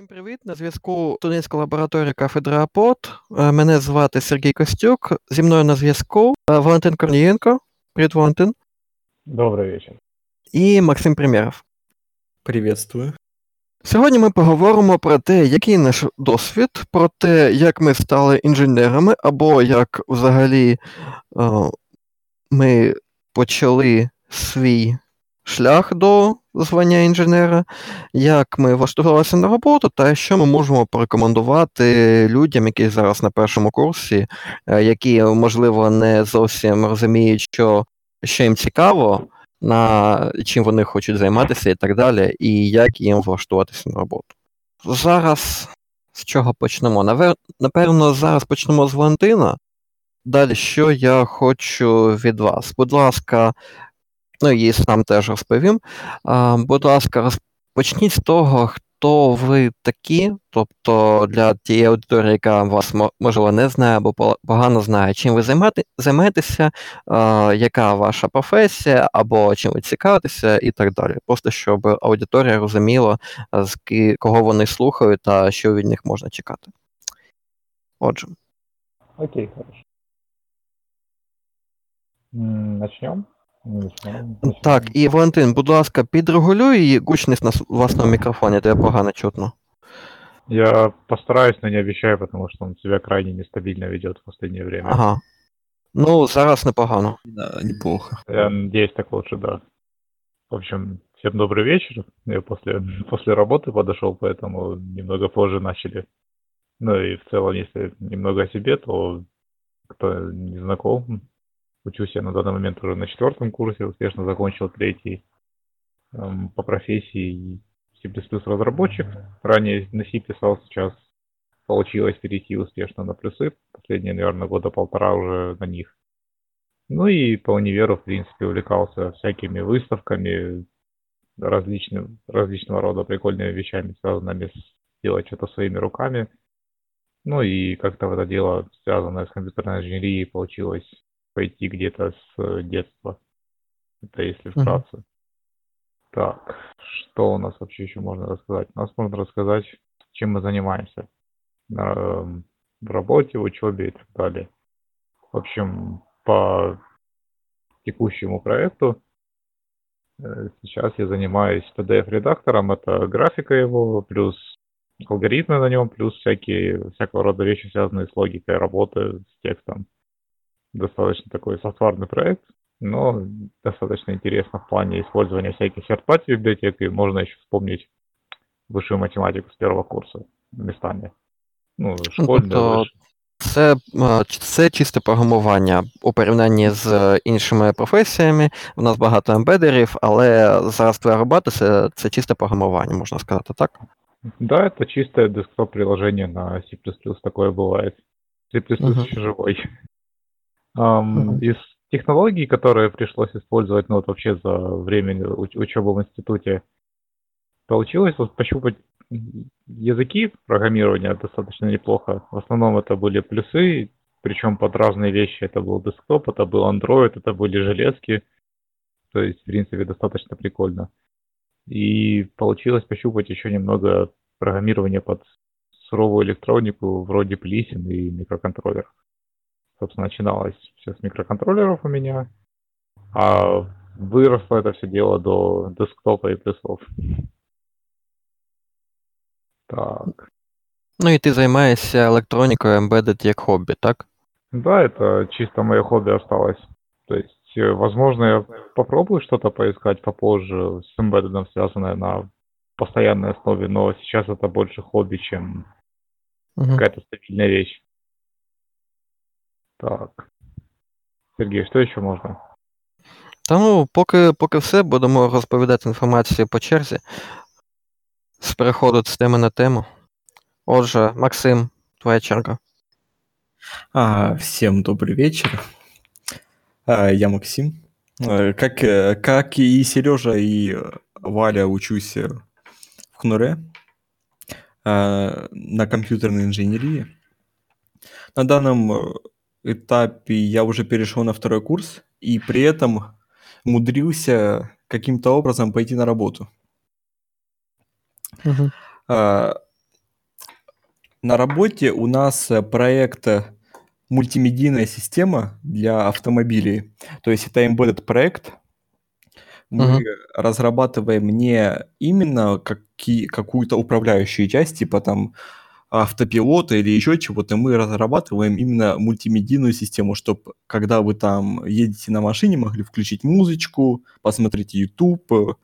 Всім привіт! На зв'язку студентська лабораторія кафедри АПОТ. Е, мене звати Сергій Костюк. Зі мною на зв'язку е, Валентин Корнієнко. Привіт, Валентин. Добрий вечір. І Максим Примєров. Приветствую. Сьогодні ми поговоримо про те, який наш досвід, про те, як ми стали інженерами, або як взагалі е, ми почали свій шлях до звання інженера, як ми влаштувалися на роботу, та що ми можемо порекомендувати людям, які зараз на першому курсі, е, які, можливо, не зовсім розуміють, що, що їм цікаво, на чим вони хочуть займатися і так далі, і як їм влаштуватися на роботу. Зараз з чого почнемо? Напевно, зараз почнемо з Валентина. Далі, що я хочу від вас? Будь ласка, ну і сам теж розповім. Будь ласка, розпочніть з того, хто ви такі, тобто для тієї аудиторії, яка вас можливо не знає або погано знає, чим ви займаєтеся, а, яка ваша професія, або чим ви цікавитеся, і так далі. Просто щоб аудиторія розуміла, з кого вони слухають та що від них можна чекати. Отже. Окей, хорошо. Начнем? Так, і Валентин, будь ласка, підрегулюй гучність на власному мікрофоні, тебе погано чутно. Я постараюсь, но не обещаю, потому что он себя крайне нестабильно ведет в последнее время. Ага. Ну, зараз непогано. Да, неплохо. Я надеюсь, так лучше, да. В общем, всем добрый вечер. Я после, после работы подошел, поэтому немного позже начали. Ну и в целом, если немного о себе, то кто не знаком, Учусь я на данный момент уже на четвертом курсе, успешно закончил третий эм, по профессии C++ разработчик. Ранее на C писал, сейчас получилось перейти успешно на плюсы. Последние, наверное, года полтора уже на них. Ну и по универу, в принципе, увлекался всякими выставками, различным, различного рода прикольными вещами, связанными с делать что-то своими руками. Ну и как-то в это дело, связанное с компьютерной инженерией, получилось пойти где-то с э, детства. Это если вкратце. Mm-hmm. Так, что у нас вообще еще можно рассказать? У нас можно рассказать, чем мы занимаемся эм, в работе, в учебе и так далее. В общем, по текущему проекту э, сейчас я занимаюсь PDF-редактором, это графика его, плюс алгоритмы на нем, плюс всякие, всякого рода вещи, связанные с логикой работы, с текстом достаточно такой софтварный проект, но достаточно интересно в плане использования всяких серпати библиотек, и можно еще вспомнить высшую математику с первого курса местами. Ну, школьне, тобто це, це чисте програмування у порівнянні з іншими професіями. У нас багато ембедерів, але зараз твоя робота це, це чисте програмування, можна сказати, так? Да, это чистое десктоп-приложение на C++, такое бывает. C++ uh-huh. еще живой. Um, Из технологий, которые пришлось использовать, ну вот вообще за время уч- учебы в институте, получилось вот пощупать языки программирования достаточно неплохо. В основном это были плюсы, причем под разные вещи. Это был десктоп, это был Android, это были железки. То есть, в принципе, достаточно прикольно. И получилось пощупать еще немного программирования под суровую электронику вроде плисин и микроконтроллеров. Собственно, начиналось все с микроконтроллеров у меня, а выросло это все дело до десктопа и плюсов. Так. Ну и ты занимаешься электроникой embedded як хобби, так? Да, это чисто мое хобби осталось. То есть, э, возможно, я попробую что-то поискать попозже с embedded связанное на постоянной основе, но сейчас это больше хобби, чем угу. какая-то стабильная вещь. Так. Сергій, що ще можна? Та ну, поки поки все, будемо розповідати інформацію по черзі. З переходу з теми на тему. Отже, Максим, твоя черга. А, всем добрый вечер. А, я Максим. А, как, как и Сережа, и Валя учусь в ХНУРе а, на компьютерной инженерии. На данном этапе я уже перешел на второй курс и при этом умудрился каким-то образом пойти на работу. Угу. А, На работе у нас проект мультимедийная система для автомобилей. То есть это embedded проект. Мы Мгм. разрабатываем не именно какие, какую-то управляющую часть, типа там автопилота или еще чего-то, мы разрабатываем именно мультимедийную систему, чтобы когда вы там едете на машине, могли включить музычку, посмотреть YouTube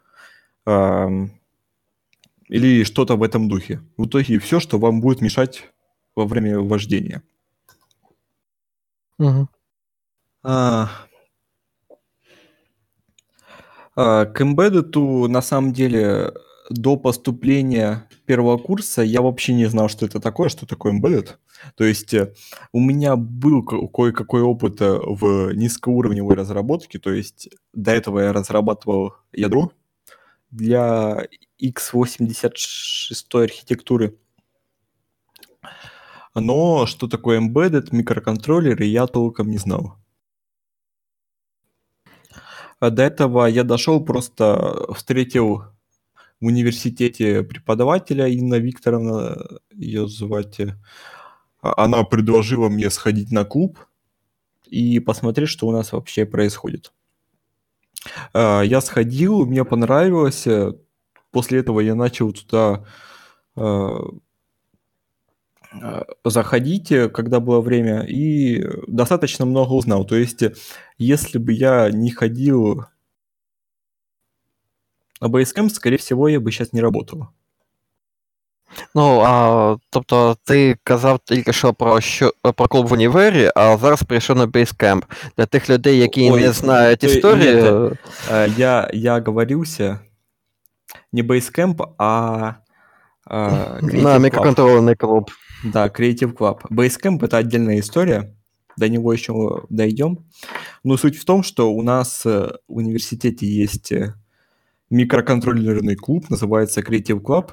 э, или что-то в этом духе. В итоге все, что вам будет мешать во время вождения. Мгм. А, а, К Embedded, на самом деле, до поступления первого курса я вообще не знал, что это такое, что такое Embedded. То есть э, у меня был ко- кое-какой опыт э, в низкоуровневой разработке, то есть до этого я разрабатывал ядро для x86 архитектуры. Но что такое embedded, микроконтроллеры, я толком не знал. До этого я дошел, просто встретил в университете преподавателя Инна Викторовна, ее звать. э, а- Она предложила мне сходить на клуб и посмотреть, что у нас вообще происходит. А, Я сходил, мне понравилось. э, После этого я начал туда э, заходить, когда было время, и достаточно много узнал. То есть, если бы я не ходил на Basecamp, скорее всего, я бы сейчас не работал. Ну, а, тобто ти казав тільки що про що про клуб в універі, а зараз прийшов на Basecamp. Для тих людей, які Ой, не знають то- історії. ні, Э, Я, я оговорился, не Basecamp, а э, Creative На Club. мікроконтрольний клуб. Да, Creative Club. Basecamp это отдельная история. До него еще дойдем. Но суть в том, что у нас э, в университете есть э, микроконтроллерный клуб, называется Creative Club,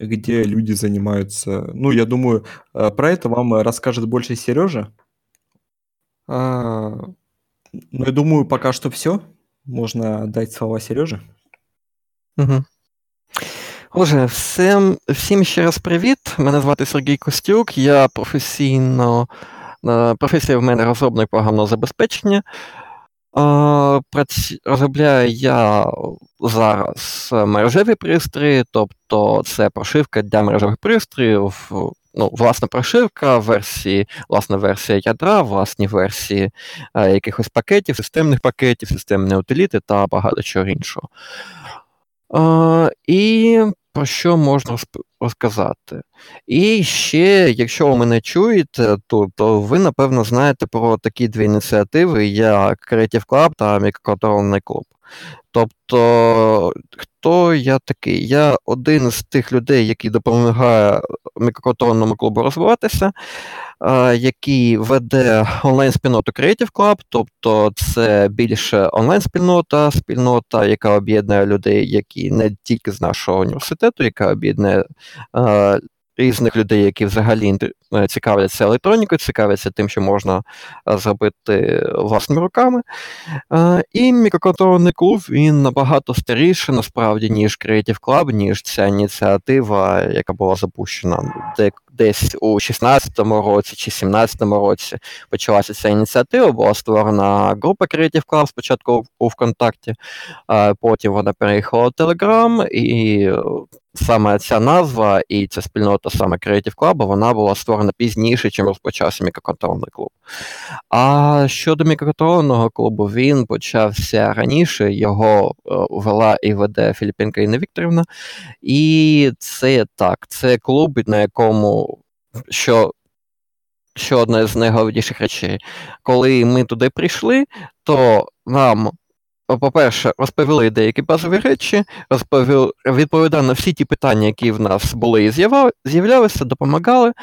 где люди занимаются... Ну, я думаю, э, про это вам э, расскажет больше Сережа. А, Ну, я думаю, пока что все. Можно дать слова Сереже. Угу. Отже, всім, всім ще раз привіт. Мене звати Сергій Костюк. Я професійно. е, Професія в мене розробник програмного забезпечення. Е, Розробляю я зараз мережеві пристрої, тобто це прошивка для мережевих пристроїв, ну, власна прошивка, версії, власна версія ядра, власні версії е, якихось пакетів, системних пакетів, системні утиліти та багато чого іншого. Е, і про що можна розказати? І ще, якщо ви мене чуєте, то, то ви, напевно, знаєте про такі дві ініціативи, як Creative Club та Мікроконтрольний клуб. Тобто, хто я такий? Я один з тих людей, який допомагає мікроконтрольному клубу розвиватися, який веде онлайн-спільноту Creative Club, тобто це більше онлайн-спільнота, спільнота, яка об'єднує людей, які не тільки з нашого університету, яка об'єднує різних людей, які взагалі цікавляться електронікою, цікавляться тим, що можна е, зробити власними руками. Е, І мікроконтрольний клуб він набагато старіший, насправді, ніж Creative Club, ніж ця ініціатива, яка була запущена десь у 16-му році чи 17-му році. Почалася ця ініціатива, була створена група Creative Club спочатку у ВКонтакті, потім вона переїхала в Telegram, і е, саме ця назва і ця спільнота саме Creative Club, вона була створена пізніше, чим розпочався мікроконтрольний клуб. А щодо мікроконтрольного клубу, він почався раніше, його е, вела і веде Філіппінка Інна Вікторівна. І це так, це клуб, на якому що. Що одна з найголовніших речей. Коли ми туди прийшли, то нам, по-перше, розповіли деякі базові речі, розповіли, відповідали на всі ті питання, які в нас були і з'являлися, допомагали.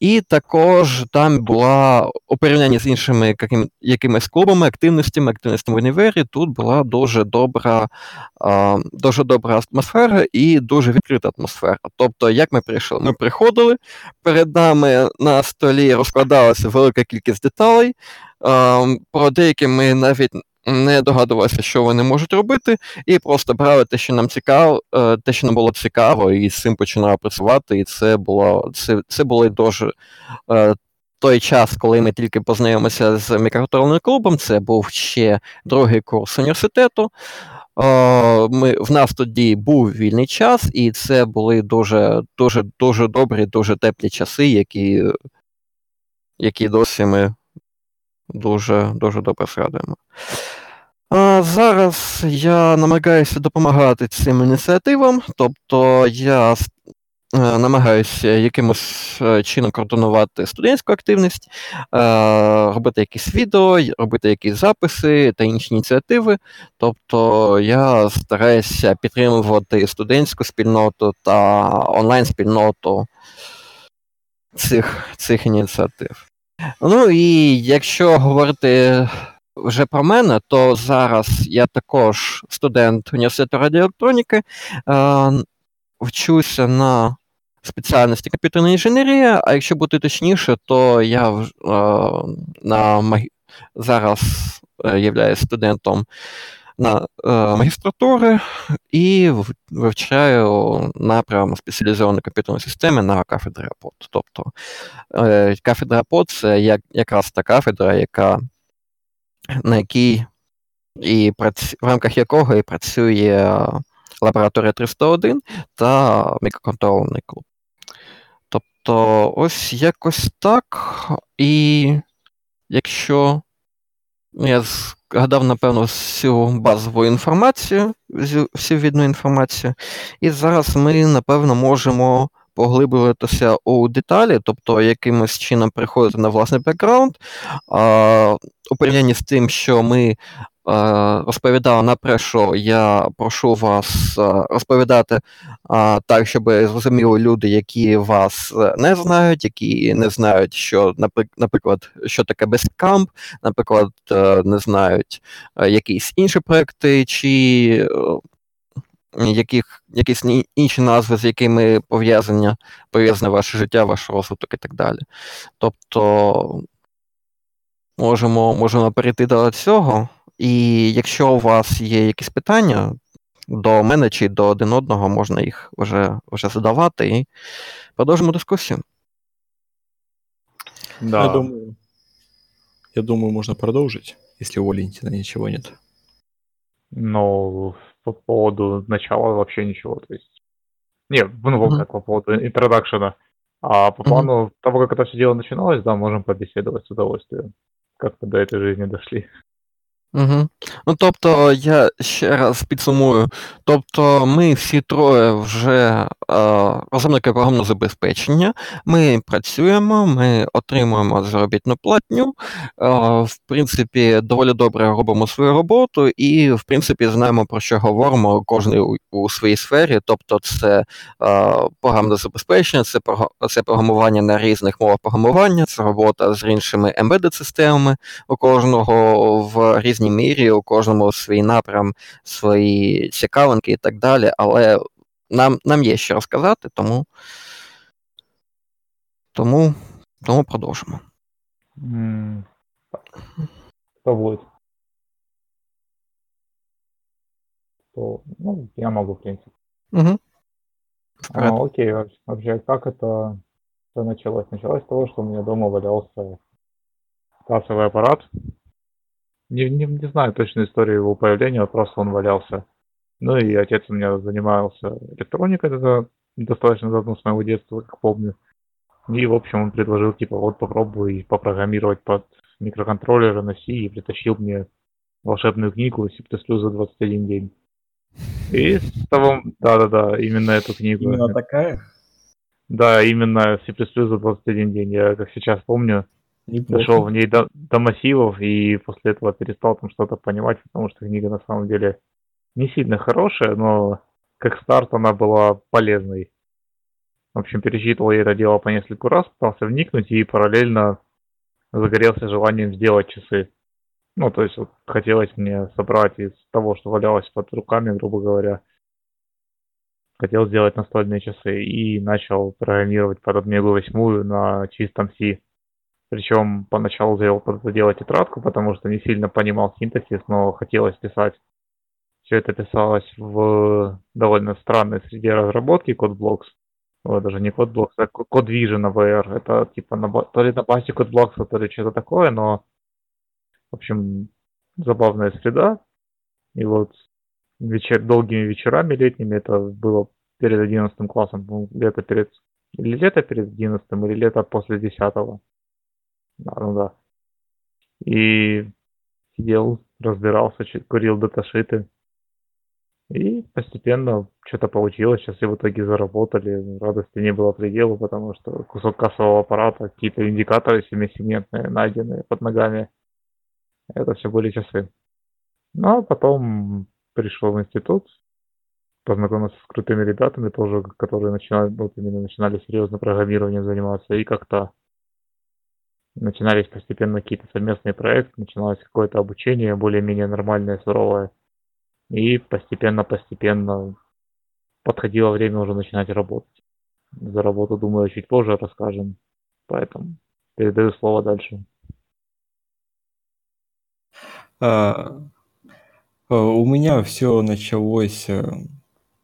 І також там була у порівнянні з іншими яким, якимись клубами, активностями, активностями в універі, тут була дуже добра, а, дуже добра атмосфера і дуже відкрита атмосфера. Тобто, як ми прийшли? Ми приходили, перед нами на столі розкладалася велика кількість деталей. Про деякі ми навіть не догадувалися, що вони можуть робити, і просто брали те, що нам цікаво, е, те, що нам було цікаво, і з цим починали працювати. І це було це, це було дуже е, той час, коли ми тільки познайомилися з мікроконтрольним клубом. Це був ще другий курс університету. Ми, В нас тоді був вільний час, і це були дуже дуже, дуже добрі, дуже теплі часи, які які досі ми дуже дуже добре згадуємо. А Зараз я намагаюся допомагати цим ініціативам, тобто я е, намагаюся якимось е, чином координувати студентську активність, е, робити якісь відео, робити якісь записи та інші ініціативи. Тобто я стараюся підтримувати студентську спільноту та онлайн-спільноту цих, цих ініціатив. Ну і якщо говорити вже про мене, то зараз я також студент університету радіоелектроніки, е, вчуся на спеціальності комп'ютерна інженерія, а якщо бути точніше, то я е, на магі... зараз е, являюсь студентом на е, магістратури і вивчаю напрям спеціалізованої комп'ютерної системи на кафедрі АПОД. Тобто е, кафедра АПОД це як, якраз та кафедра, яка на якій і прац... в рамках якого і працює лабораторія 301 та мікроконтрольний клуб. Тобто, ось якось так. І якщо ну, я згадав, напевно, всю базову інформацію, всю відну інформацію, і зараз ми, напевно, можемо поглиблюватися у деталі, тобто якимось чином приходити на власний бекграунд, а, у порівнянні з тим, що ми розповідали на прешу, я прошу вас розповідати так, щоб зрозуміли люди, які вас е, не знають, які не знають, що, наприклад, що таке Bestcamp, наприклад, е, не знають е, якісь інші проекти, чи яких, якісь інші назви, з якими пов'язання, пов'язане ваше життя, ваш розвиток і так далі. Тобто можемо, можемо перейти до цього. І якщо у вас є якісь питання до мене чи до один одного, можна їх вже вже задавати і продовжимо дискусію. Да. Я думаю, я думаю, можно продолжить, если у Валентина ничего нет. Ну, по поводу начала вообще ничего. То есть... Не, ну, вот mm-hmm. по поводу интродакшена. А по плану mm-hmm. того, как это все дело начиналось, да, можем побеседовать с удовольствием. Как мы до этой жизни дошли. Угу. Ну, тобто, я ще раз підсумую. Тобто, ми всі троє вже е, розробники програмного забезпечення, ми працюємо, ми отримуємо заробітну платню, е, в принципі, доволі добре робимо свою роботу і, в принципі, знаємо, про що говоримо кожен у, у своїй сфері. Тобто, це е, програмне забезпечення, це це програмування на різних мовах програмування, це робота з іншими embedded системами у кожного в різній різній мірі, у кожному свій напрям, свої цікавинки і так далі. Але нам нам є що розказати, тому тому, тому продовжимо. Mm, Кто будет? То, ну, я могу, в принципе. Угу. А, окей, вообще, как это, это началось? Началось с того, что у меня дома валялся кассовый аппарат, Не, не, не знаю точную историю его появления, просто он валялся. Ну и отец у меня занимался электроникой, это достаточно давно с моего детства, как помню. И, в общем, он предложил, типа, вот попробуй попрограммировать под микроконтроллеры на C и притащил мне волшебную книгу C++ за 21 день. И с того, да-да-да, именно эту книгу. Именно такая? Да, именно C++ за 21 день. Я, как сейчас помню, Дошел в ней до, до массивов и после этого перестал там что-то понимать, потому что книга на самом деле не сильно хорошая, но как старт она была полезной. В общем, перечитывал я это дело по несколько раз, пытался вникнуть и параллельно загорелся желанием сделать часы. Ну, то есть вот хотелось мне собрать из того, что валялось под руками, грубо говоря, хотел сделать настольные часы и начал программировать под Омегу 8 на чистом C. Причем поначалу завел под это дело тетрадку, потому что не сильно понимал синтаксис, но хотелось писать. Все это писалось в довольно странной среде разработки CodeBlocks. Вот, даже не CodeBlocks, а CodeVision VR. Это типа на, то ли на базе CodeBlocks, то ли что-то такое, но в общем, забавная среда. И вот вечер, долгими вечерами летними, это было перед 11 классом, ну, лето перед, или лето перед 11, или лето после 10. Да, ну да. И сидел, разбирался, курил даташиты. И постепенно что-то получилось. Сейчас и в итоге заработали. Радости не было предела, потому что кусок кассового аппарата, какие-то индикаторы семисегментные найденные под ногами. Это все были часы. Ну, а потом пришел в институт, познакомился с крутыми ребятами тоже, которые начинали, вот именно начинали серьезно программированием заниматься, и как-то начинались постепенно какие-то совместные проекты, начиналось какое-то обучение более-менее нормальное, суровое. И постепенно-постепенно подходило время уже начинать работать. За работу, думаю, чуть позже расскажем. Поэтому передаю слово дальше. А, а, у меня все началось, э,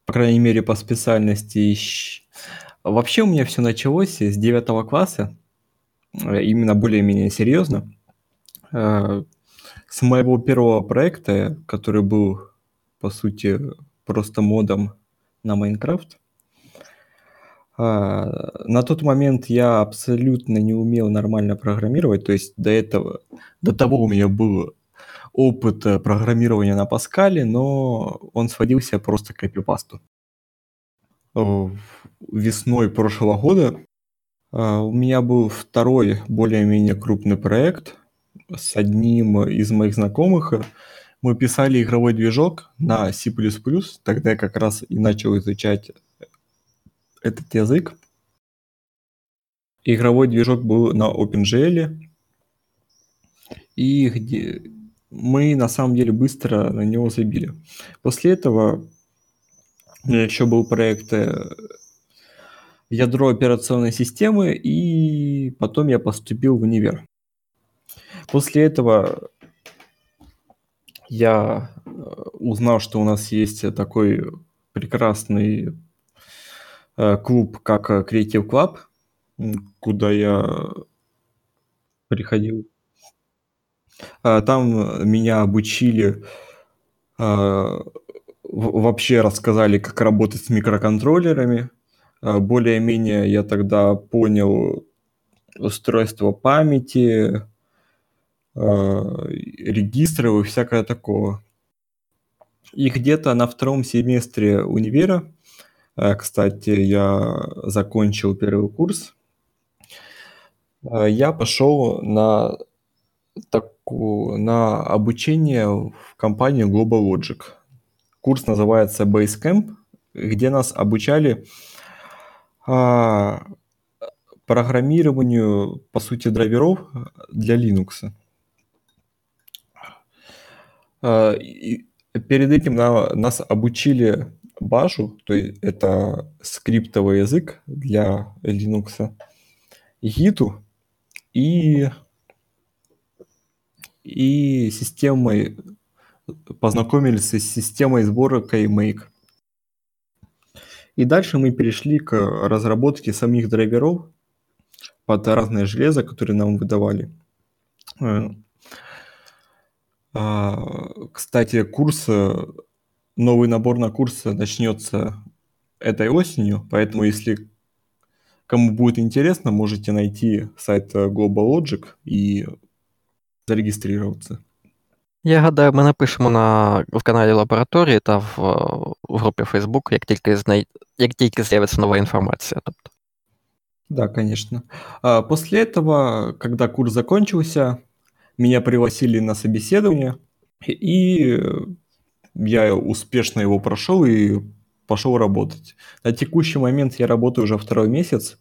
по крайней мере, по специальности. Вообще у меня все началось с девятого класса, именно более-менее серьезно. А, с моего первого проекта, который был, по сути, просто модом на Майнкрафт. На тот момент я абсолютно не умел нормально программировать, то есть до этого, до того у меня было опыт э, программирования на Паскале, но он сводился просто к копипасту. Весной прошлого года у меня был второй более-менее крупный проект с одним из моих знакомых. Мы писали игровой движок на C++, тогда я как раз и начал изучать этот язык. Игровой движок был на OpenGL, и где мы на самом деле быстро на него забили. После этого еще был проект э, ядро операционной системы, и потом я поступил в универ. После этого я э, узнал, что у нас есть такой прекрасный э, клуб, как Creative Club, куда я приходил а, там меня обучили, вообще рассказали, как работать с микроконтроллерами. А, более-менее я тогда понял устройство памяти, регистров и всякое такого. И где-то на втором семестре универа, кстати, я закончил первый курс, я пошел на таку, на обучение в компанию Global Logic. Курс называется Basecamp, где нас обучали а, программированию, по сути, драйверов для Linux. А, и перед этим на, нас обучили Башу, то есть это скриптовый язык для Linux, Гиту и и системой познакомились с системой сбора KMake. И дальше мы перешли к разработке самих драйверов под разное железо, которые нам выдавали. Э, а, кстати, курс, новый набор на курс начнется этой осенью, поэтому если кому будет интересно, можете найти сайт Global Logic і зареєструватися. Я гадаю, ми напишемо на, в каналі лабораторії та в, в групі Facebook, як тільки знай... як тільки з'явиться нова інформація. Тобто. Да, конечно. А после этого, когда курс закончился, меня пригласили на собеседование, и я успешно его прошел и пошел работать. На текущий момент я работаю уже второй месяц.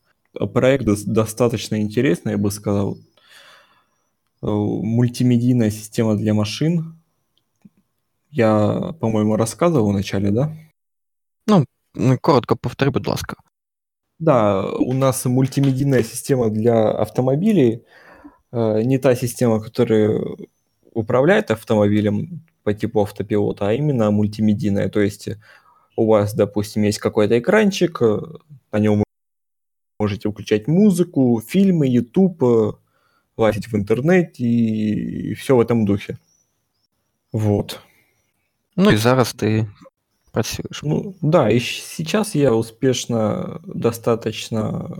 Проект достаточно интересный, я бы сказал. Мультимедийная система для машин. Я, по-моему, рассказывал вначале, да? Ну, коротко повтори, будь ласка. Да, у нас мультимедийная система для автомобилей. э, не та система, которая управляет автомобилем по типу автопилота, а именно мультимедийная. То есть у вас, допустим, есть какой-то экранчик, э, на нем можете включать музыку, фильмы, YouTube, лазить в интернете и все в этом духе. Вот. Ну и зараз ты працюєш. Ну, да, и сейчас я успешно достаточно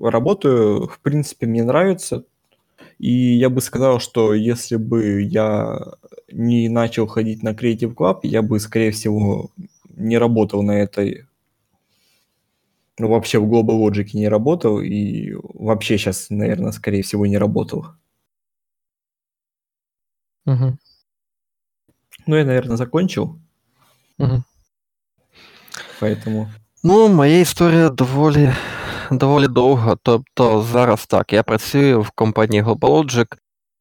работаю. В принципе, мне нравится. И я бы сказал, что если бы я не начал ходить на Creative Club, я бы, скорее всего, не работал на этой Ну, вообще в Global Logic не работал, и вообще сейчас, наверное, скорее всего, не работал. Угу. Ну, я, наверное, закончил. Угу. Поэтому. Ну, моя історія доволі доволі довга. Тобто зараз так, я працюю в компанії GlobalLogic.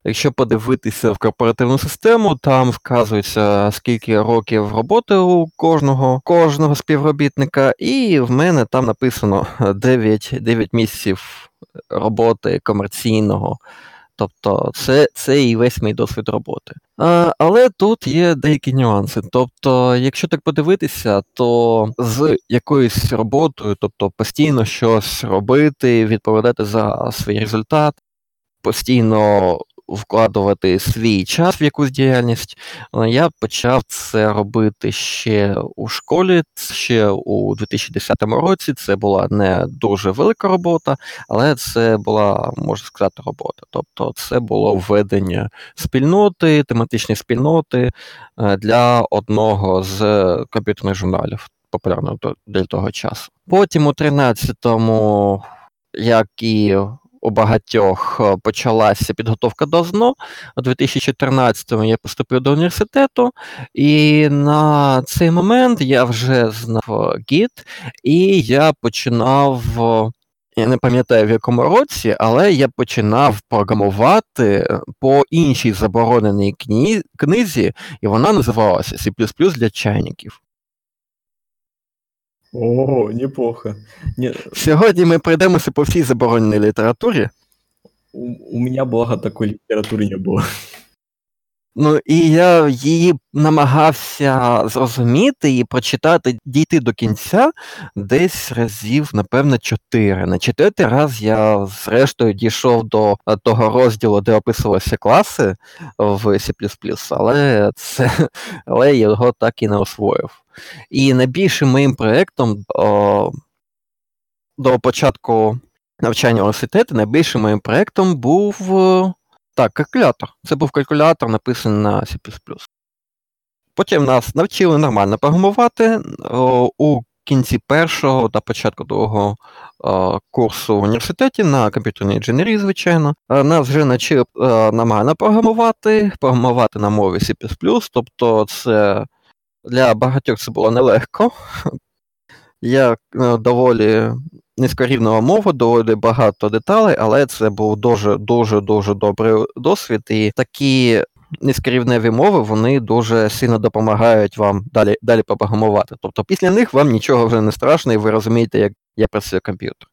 Якщо подивитися в корпоративну систему, там вказується скільки років роботи у кожного кожного співробітника, і в мене там написано 9 9 місяців роботи комерційного Тобто це це і весь мій досвід роботи. А, Але тут є деякі нюанси. Тобто, якщо так подивитися, то з якоюсь роботою, тобто постійно щось робити, відповідати за свій результат, постійно вкладувати свій час в якусь діяльність. Я почав це робити ще у школі, ще у 2010 році. Це була не дуже велика робота, але це була, можна сказати, робота. Тобто, це було введення спільноти, тематичної спільноти е, для одного з комп'ютерних журналів, популярного для того часу. Потім у 13-му, як і у багатьох е, почалася підготовка до ЗНО. У 2014-му я поступив до університету, і на цей момент я вже знав гід, і я починав. Я не пам'ятаю в якому році, але я починав програмувати по іншій забороненій книзі, і вона називалася C для чайників. О, неплохо. Не... Сьогодні ми пройдемося по всій забороненій літературі. У, у мене благо такої літератури не було. Ну, і я її намагався зрозуміти і прочитати, дійти до кінця десь разів, напевно, чотири. На четвертий раз я, зрештою, дійшов до того розділу, де описувалися класи в C, але це, але його так і не освоїв. І найбільшим моїм проєктом до початку навчання університету, найбільшим моїм проєктом був так, калькулятор. Це був калькулятор, написаний на C. Потім нас навчили нормально програмувати. У кінці першого та початку другого курсу в університеті на комп'ютерній інженерії, звичайно, нас вже навчили нормально програмувати, програмувати на мові C. Тобто, це для багатьох це було нелегко. Я е, доволі низькорівнова мова, доволі багато деталей, але це був дуже дуже дуже добрий досвід. І такі низькорівневі мови вони дуже сильно допомагають вам далі далі побагамувати. Тобто після них вам нічого вже не страшно, і ви розумієте, як я працює комп'ютер.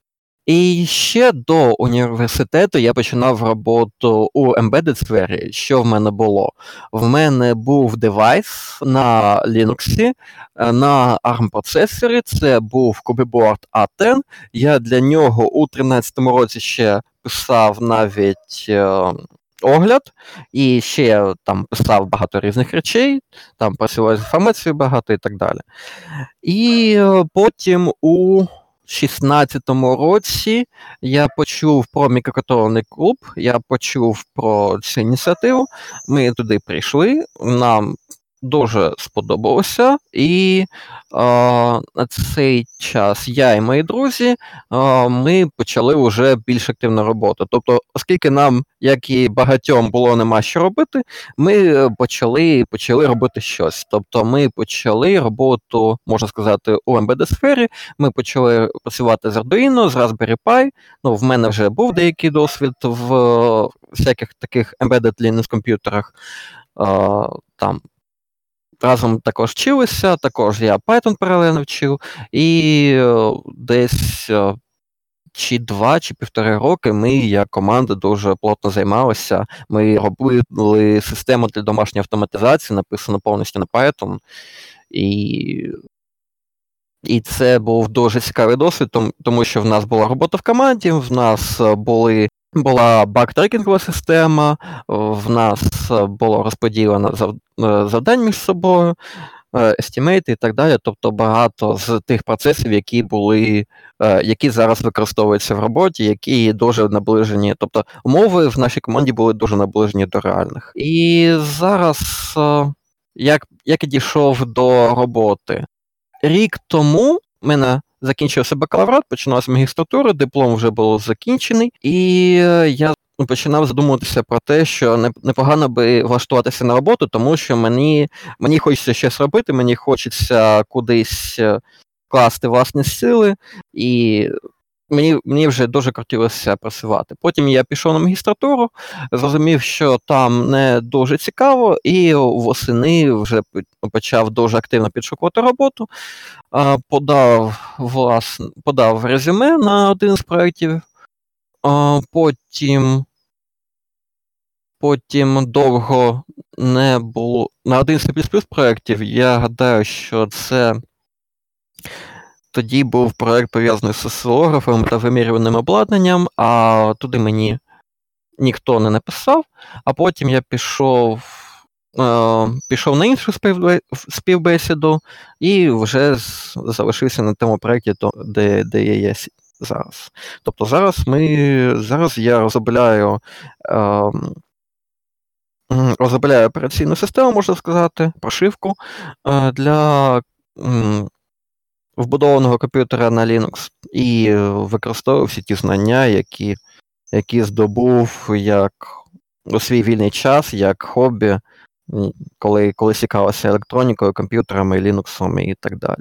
І ще до університету я починав роботу у embedded сфері. Що в мене було? В мене був девайс на Linux, е, на ARM процесорі. Це був Cubiboard A10. Я для нього у 2013 році ще писав навіть. Е, огляд, і ще там писав багато різних речей, там працював з інформацією багато і так далі. І е, потім у 16-му році я почув про мікроконтрольний клуб, я почув про цю ініціативу. Ми туди прийшли. Нам дуже сподобалося, і е, на цей час я і мої друзі е, ми почали вже більш активну роботу. Тобто, оскільки нам, як і багатьом, було нема що робити, ми почали почали робити щось. Тобто, ми почали роботу, можна сказати, у МБД сфері. Ми почали працювати з Arduino, з Raspberry Pi. Ну, в мене вже був деякий досвід в всяких таких embedded Linux комп'ютерах. Там разом також вчилися, також я Python паралельно вчив, і е, десь е, чи два, чи півтори роки ми, як команда, дуже плотно займалися. Ми робили систему для домашньої автоматизації, написану повністю на Python. І і це був дуже цікавий досвід, тому що в нас була робота в команді, в нас були. Була баг-трекінгова система, в нас було розподілено завдань між собою, естімейти і так далі. Тобто багато з тих процесів, які були, е, які зараз використовуються в роботі, які дуже наближені. Тобто умови в нашій команді були дуже наближені до реальних. І зараз, е, як як дійшов до роботи, рік тому мене. Закінчився бакалаврат, починалася магістратура, диплом вже був закінчений, і я починав задумуватися про те, що непогано би влаштуватися на роботу, тому що мені мені хочеться щось робити, мені хочеться кудись е, класти власні сили, і мені мені вже дуже хотілося працювати. Потім я пішов на магістратуру, зрозумів, що там не дуже цікаво, і восени вже почав дуже активно підшукувати роботу, подав власне, подав резюме на один з проєктів. Потім потім довго не було. На один з C проєктів я гадаю, що це тоді був проєкт пов'язаний з осцилографом та вимірюваним обладнанням, а туди мені ніхто не написав, а потім я пішов. Пішов на іншу співбесіду і вже залишився на тому проєкті, де де я є зараз. Тобто зараз ми, зараз я розробляю е, розробляю операційну систему, можна сказати, прошивку е, для е, вбудованого комп'ютера на Linux і використовую всі ті знання, які які здобув як у свій вільний час, як хобі, коли коли цікавився електронікою, комп'ютерами, Linux і так далі.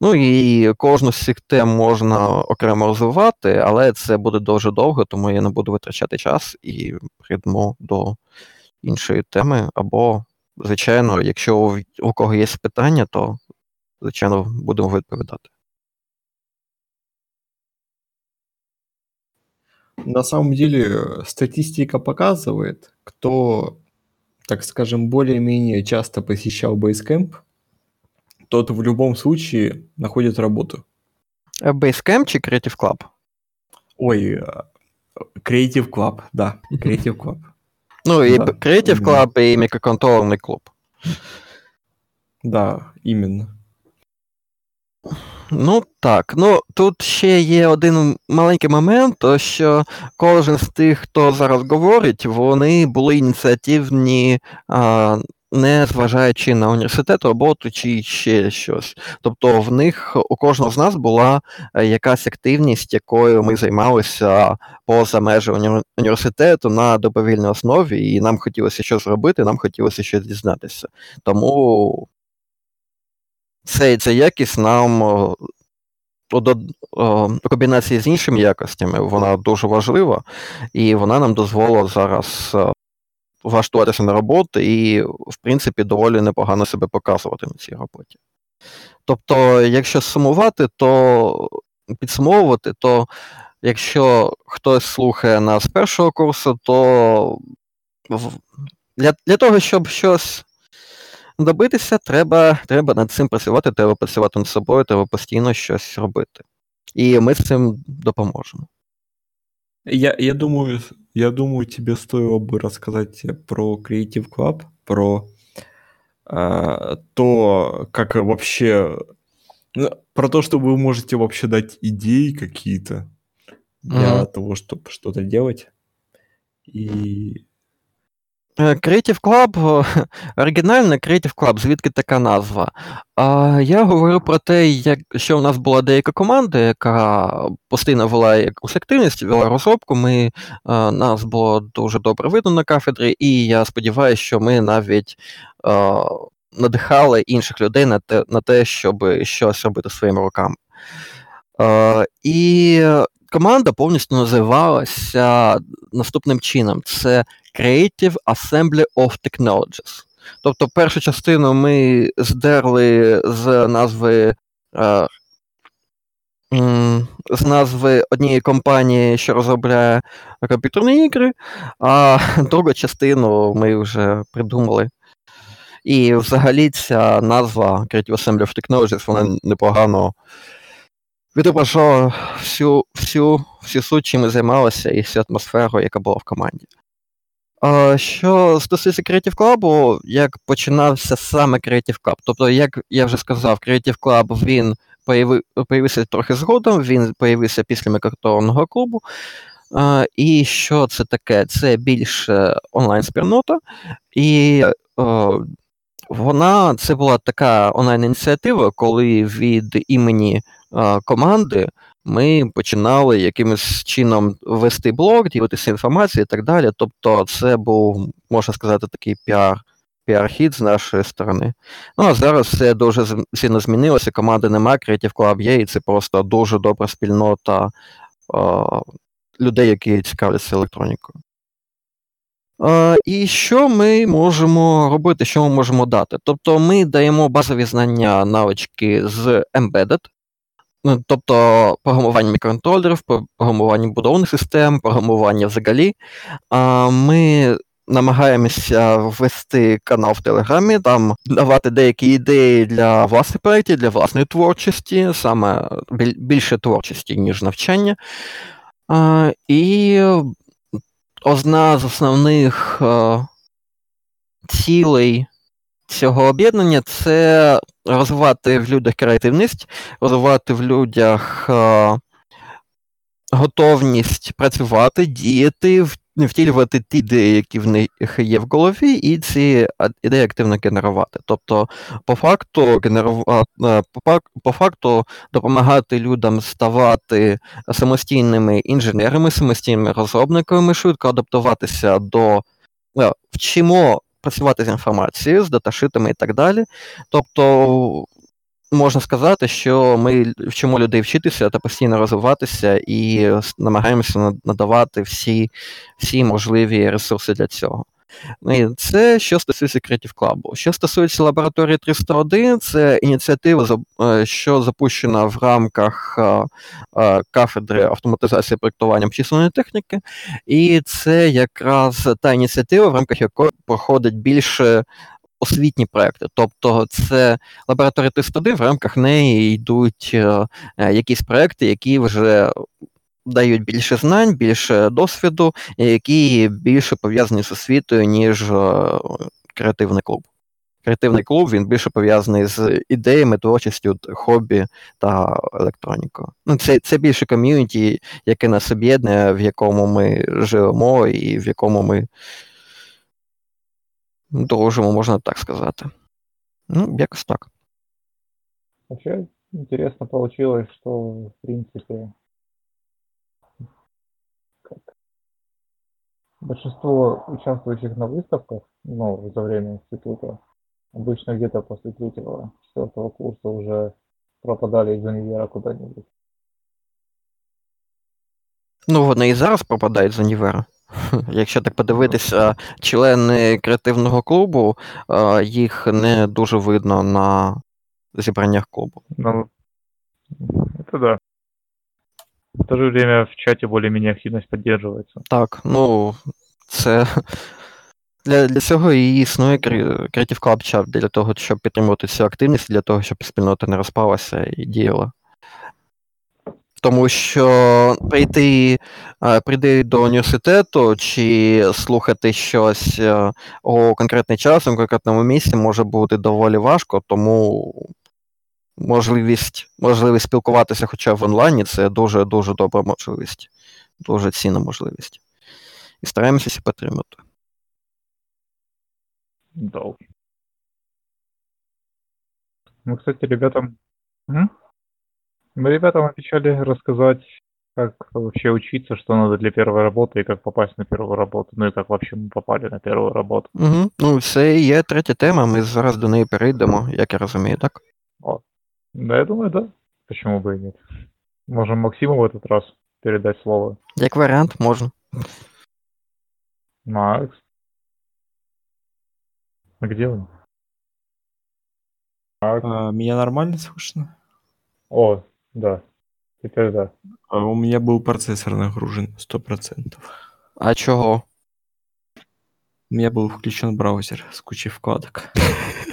Ну і кожну з цих тем можна окремо розвивати, але це буде дуже довго, тому я не буду витрачати час і прийдемо до іншої теми. Або, звичайно, якщо у кого є питання, то, звичайно, будемо відповідати. На самом деле статистика показывает, кто, так скажем, более-менее часто посещал Basecamp, тот в любом случае находит работу. Basecamp чи Creative Club? Ой, Creative Club, да, Creative Club. Ну, и да, Creative именно. Club, и микроконтрольный клуб. Да, іменно. Ну так, ну тут ще є один маленький момент, що кожен з тих, хто зараз говорить, вони були ініціативні а, не зважаючи на університет, роботу чи ще щось. Тобто в них у кожного з нас була е, якась активність, якою ми займалися поза межами університету на добровільній основі, і нам хотілося щось зробити, нам хотілося щось дізнатися. Тому цей, ця якість нам у комбінації з іншими якостями вона дуже важлива, і вона нам дозволила зараз влаштуватися на роботу і, в принципі, доволі непогано себе показувати на цій роботі. Тобто, якщо сумувати, то підсумовувати, то якщо хтось слухає нас першого курсу, то для для того, щоб щось добитися, треба треба над цим працювати, треба працювати над собою, треба постійно щось робити. І ми з цим допоможемо. Я, я думаю, я думаю, тебе стоило бы рассказать про Creative Club, про э, то, как вообще... Ну, про то, что вы можете вообще дать идеи какие-то для mm-hmm. того, чтобы что-то делать. И Creative Club, оригінальний Creative Club, звідки така назва? Я говорю про те, що в нас була деяка команда, яка постійно вела якусь активність, вела розробку. Ми, Нас було дуже добре видно на кафедрі, і я сподіваюся, що ми навіть надихали інших людей на те, на те, щоб щось робити своїми руками. І команда повністю називалася наступним чином: це Creative Assembly of Technologies. Тобто, першу частину ми здерли з назви е, з назви однієї компанії, що розробляє комп'ютерні ігри, а другу частину ми вже придумали. І взагалі ця назва Creative Assembly of Technologies, вона непогано відображала всю всю, всю суть, чим ми займалися, і всю атмосферу, яка була в команді. Що стосується Creative Club, як починався саме Creative Club? Тобто, як я вже сказав, Creative Club він появився трохи згодом, він появився після мікротонного клубу. А, І що це таке? Це більше онлайн-спільнота, і о, вона це була така онлайн-ініціатива, коли від імені команди ми починали якимось чином вести блог, ділитися інформацією і так далі. Тобто, це був, можна сказати, такий піар. Піар-хід з нашої сторони. Ну, а зараз все дуже сильно змінилося. Команди немає, Creative Club є, і це просто дуже добра спільнота о, людей, які цікавляться електронікою. О, і що ми можемо робити, що ми можемо дати? Тобто ми даємо базові знання навички з Embedded, Ну, тобто програмування мікроконтролерів, програмування будовних систем, програмування взагалі. Ми намагаємося ввести канал в Телеграмі, там давати деякі ідеї для власних проєктів, для власної творчості, саме більше творчості, ніж навчання. І одна з основних цілей цього об'єднання це розвивати в людях креативність, розвивати в людях е, готовність працювати, діяти, втілювати ті ідеї, які в них є в голові, і ці ідеї активно генерувати. Тобто, по факту, генерувати, е, по факту допомагати людям ставати самостійними інженерами, самостійними розробниками, швидко адаптуватися до. Е, вчимо працювати з інформацією, з даташитами і так далі. Тобто, можна сказати, що ми вчимо людей вчитися та постійно розвиватися і намагаємося надавати всі, всі можливі ресурси для цього. І Це що стосується Creative Club. Що стосується лабораторії 301, це ініціатива, е, що запущена в рамках е, е, кафедри автоматизації проєктування обчисленої техніки, і це якраз та ініціатива, в рамках якої проходить більше. Освітні проекти, тобто це лабораторія 301, в рамках неї йдуть якісь проекти, які вже дають більше знань, більше досвіду, які більше пов'язані з освітою, ніж е, креативний клуб. Креативний клуб він більше пов'язаний з ідеями, творчістю, хобі та електронікою. Ну, Це це більше ком'юніті, яке нас об'єднує, в якому ми живемо і в якому ми дружимо, можна так сказати. Ну, якось так. Вообще интересно получилось, что, в принципе, Большинство участвующих на выставках, ну, за время института, обычно где-то после третьего, четвертого курса уже пропадали из универа куда-нибудь. Ну, вони і зараз пропадають з універа. Якщо так подивитися, члени креативного клубу, їх не дуже видно на зібраннях клубу. Ну, это да. В то же время в чате более-менее активность поддерживается. Так, ну це для для цього і існує Creative Club Chat, для того, щоб підтримувати цю активність, для того, щоб спільнота не розпалася і діяла. Тому що прийти прийти до університету чи слухати щось е, у конкретний час, у конкретному місці може бути доволі важко, тому можливість можливість спілкуватися хоча б в онлайні це дуже-дуже добра можливість, дуже цінна можливість. І стараємося її підтримати. Да. Мы, кстати, ребятам... Мы ребятам обещали рассказать, как вообще учиться, что надо для первой работы и как попасть на первую работу. Ну и как вообще мы попали на первую работу. Угу. Ну, це і є третя тема, ми зараз до неї перейдемо, як я розумію, так? О, Да, я думаю, да. Почему бы и нет. Можем Максиму в этот раз передать слово. Як вариант, можно. Макс. А где он? Макс. А, меня нормально слышно? О, да. Теперь да. А у меня был процессор нагружен 100%. А чого? У меня был включен браузер с кучей вкладок.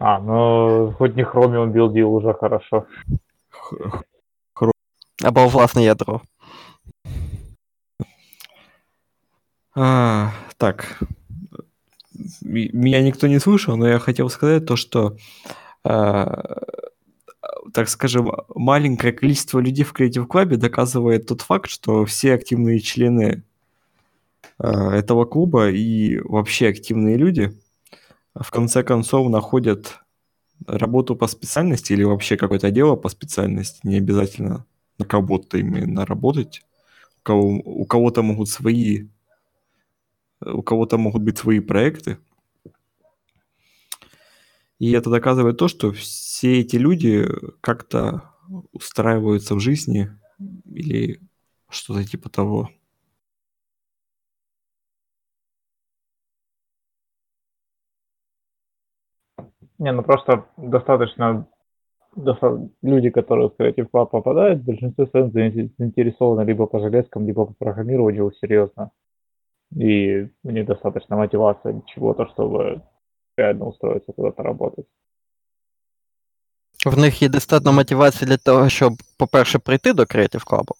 А, ну хоть не Chromium билдил уже хорошо. Х- Або власне ядро. А, так. Меня никто не слышал, но я хотел сказать то, что, а, так скажем, маленькое количество людей в Creative Club доказывает тот факт, что все активные члены а, этого клуба и вообще активные люди в конце концов находят работу по специальности или вообще какое-то дело по специальности, не обязательно на кого-то именно работать. У, кого, у кого-то могут свои у кого-то могут быть свои проекты. И это доказывает то, что все эти люди как-то устраиваются в жизни или что-то типа того. Не, ну просто достаточно, доста- люди, которые в Creative Club попадают, в большинстве своем заин- заинтересованы либо по железкам, либо по программированию серьезно. И у них достаточно мотивации чего-то, чтобы реально устроиться куда-то работать. В них є достатньо мотивації для того, щоб, по-перше, прийти до Creative Club.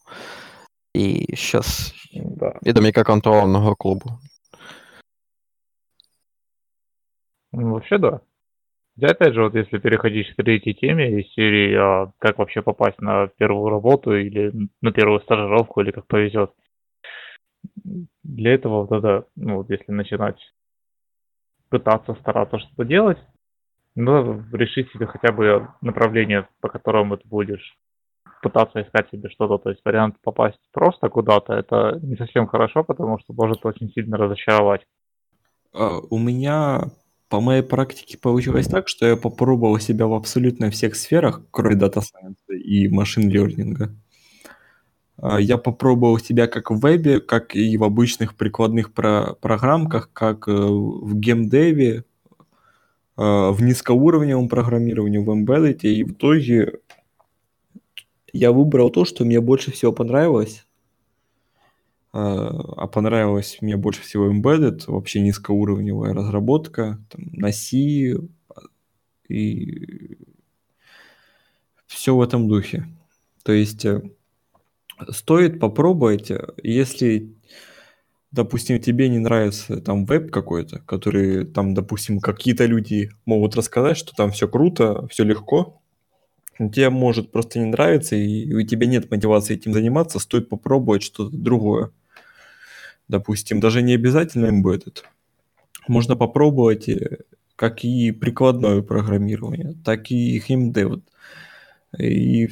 І щас М, Да. і до мікроконтрольного клубу. Ну, вообще да. Хотя, опять же, вот если переходить к третьей теме из серии, а как вообще попасть на первую работу или на первую стажировку, или как повезет. Для этого вот это, ну, вот если начинать пытаться стараться что-то делать, надо решить себе хотя бы направление, по которому ты будешь пытаться искать себе что-то. То есть вариант попасть просто куда-то, это не совсем хорошо, потому что может очень сильно разочаровать. А, У меня по моей практике получилось так, что я попробовал себя в абсолютно всех сферах, кроме data science а и machine learning а. А, Я попробовал себя как в вебе, как и в обычных прикладных про- программках, как э, в геймдеве, а, в низкоуровневом программировании, в embedded, и в итоге я выбрал то, что мне больше всего понравилось. А понравилось мне больше всего embedded, вообще низкоуровневая разработка, там, на C и все в этом духе. То есть э, стоит попробовать, э, если, допустим, тебе не нравится там веб какой-то, который там, допустим, какие-то люди могут рассказать, что там все круто, все легко, тебе может просто не нравиться, и у тебя нет мотивации этим заниматься, стоит попробовать что-то другое. Допустим, даже не обязательно embedded. Можно попробовать э, как и прикладное программирование, так и химдев. И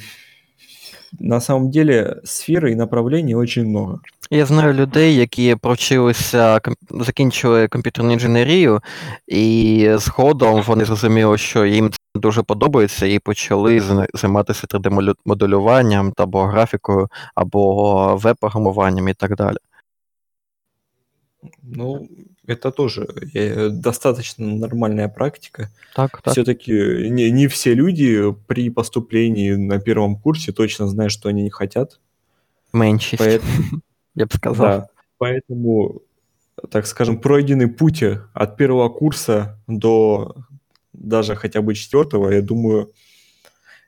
на самом деле сфер і направлений очень много. Я знаю людей, які провчилися, закінчили комп'ютерну інженерію, і згодом вони зрозуміли, що їм це дуже подобається, і почали займатися 3D-моделюванням або графікою, або веб-програмуванням і так далі. Ну, это тоже э, достаточно нормальная практика. Так, так. Все-таки не, не все люди при поступлении на первом курсе точно знают, что они не хотят. Меншість, Поэт- я б сказав. Да, поэтому, так скажем, пройденный путь от первого курса до даже хотя бы четвертого, я думаю,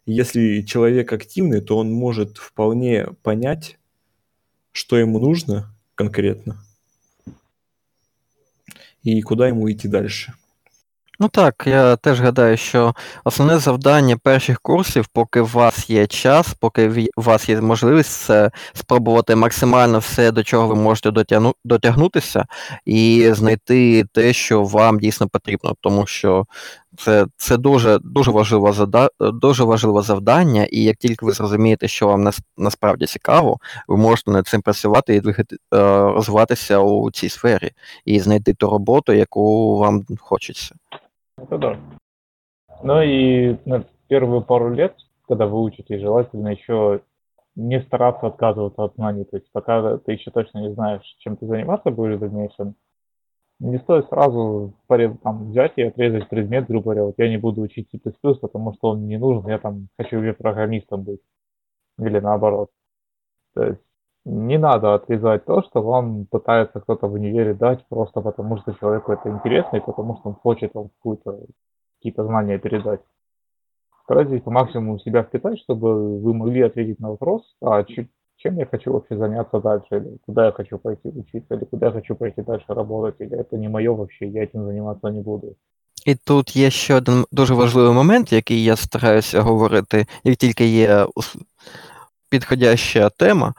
если человек активный, то он может вполне понять, что ему нужно конкретно и куди йому йти далі. Ну так, я теж гадаю, що основне завдання перших курсів, поки у вас є час, поки у вас є можливість, це спробувати максимально все, до чого ви можете дотягну, дотягнутися, і знайти те, що вам дійсно потрібно, тому що це, це дуже, дуже, важливе зада, дуже важливе завдання, і як тільки ви зрозумієте, що вам нас, насправді цікаво, ви можете над цим працювати і двигати, е, розвиватися у цій сфері, і знайти ту роботу, яку вам хочеться. Это да. Ну и на первые пару лет, когда вы учитесь, желательно еще не стараться отказываться от знаний. То есть пока ты еще точно не знаешь, чем ты заниматься будешь в дальнейшем, не стоит сразу там, взять и отрезать предмет, грубо говоря, вот я не буду учить C++, потому что он не нужен, я там хочу программистом быть. Или наоборот. То есть не надо отрезать то, что вам пытается кто-то в универе дать, просто потому что человеку это интересно и потому что он хочет вам какую-то, какие-то знания передать. Старайтесь по максимуму себя впитать, чтобы вы могли ответить на вопрос, а чем я хочу вообще заняться дальше, или куда я хочу пойти учиться, или куда я хочу пойти дальше работать, или это не моє вообще, я этим заниматься не буду. І тут є ще один дуже важливий момент, який я стараюся говорити, як тільки є підходяща тема.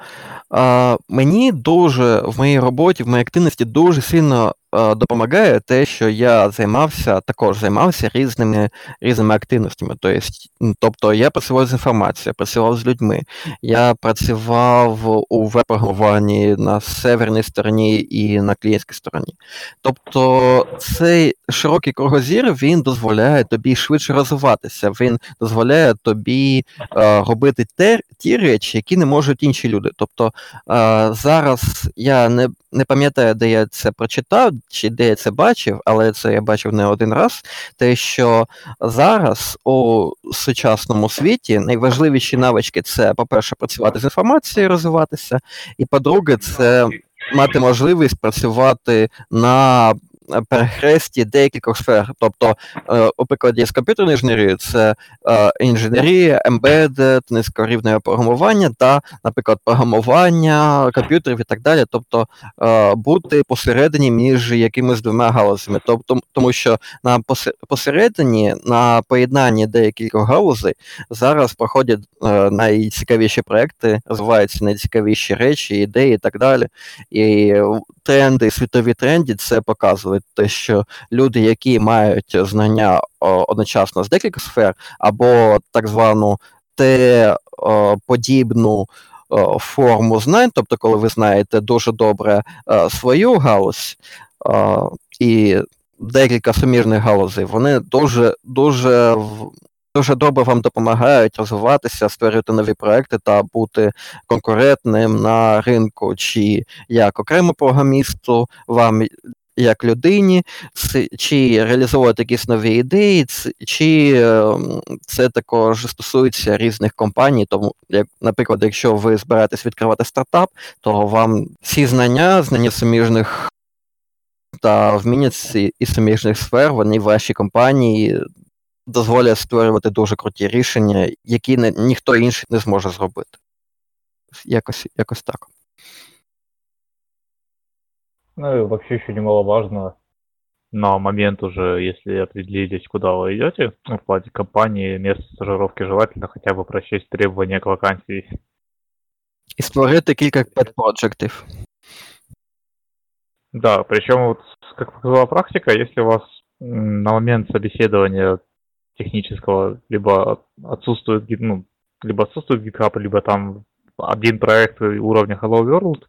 А, Мені дуже в моїй роботі, в моїй активності дуже сильно допомагає те, що я займався, також займався різними різними активностями. Тобто я працював з інформацією, працював з людьми, я працював у веб-програмуванні на северній стороні і на клієнтській стороні. Тобто цей широкий кругозір він дозволяє тобі швидше розвиватися, він дозволяє тобі е, робити те, ті речі, які не можуть інші люди. Тобто е, зараз я не, не пам'ятаю, де я це прочитав чи де я це бачив, але це я бачив не один раз. Те, що зараз у сучасному світі найважливіші навички це, по-перше, працювати з інформацією, розвиватися, і по-друге, це мати можливість працювати на перехресті декількох сфер. Тобто, е, у прикладі з комп'ютерної інженерії це е, інженерія, embedded, низькорівневе програмування та, наприклад, програмування комп'ютерів і так далі. Тобто е, бути посередині між якимись двома галузями. Тобто, тому що на посередині, на поєднанні декількох галузей зараз проходять найцікавіші проекти, розвиваються найцікавіші речі, ідеї і так далі. І тренди, світові тренди це показують те, що люди, які мають знання одночасно з декілька сфер, або так звану те подібну форму знань, тобто, коли ви знаєте дуже добре свою галузь і декілька сумірних галузей, вони дуже дуже дуже добре вам допомагають розвиватися, створювати нові проекти та бути конкурентним на ринку, чи як окремо програмісту, вам як людині, чи реалізовувати якісь нові ідеї, чи ем, це також стосується різних компаній. Тому, як, наприклад, якщо ви збираєтесь відкривати стартап, то вам всі знання, знання суміжних та вміння і суміжних сфер, вони в вашій компанії дозволять створювати дуже круті рішення, які не, ніхто інший не зможе зробити. Якось, якось так. Ну и вообще еще немаловажно, на момент уже, если определились, куда вы идете, ну, в плане компании, место стажировки желательно хотя бы прочесть требования к вакансии. І створити кілька пет-проджектів. Да, причем вот, как показала практика, если у вас на момент собеседования технического либо отсутствует, ну, либо отсутствует GitHub, либо там один проект уровня Hello World,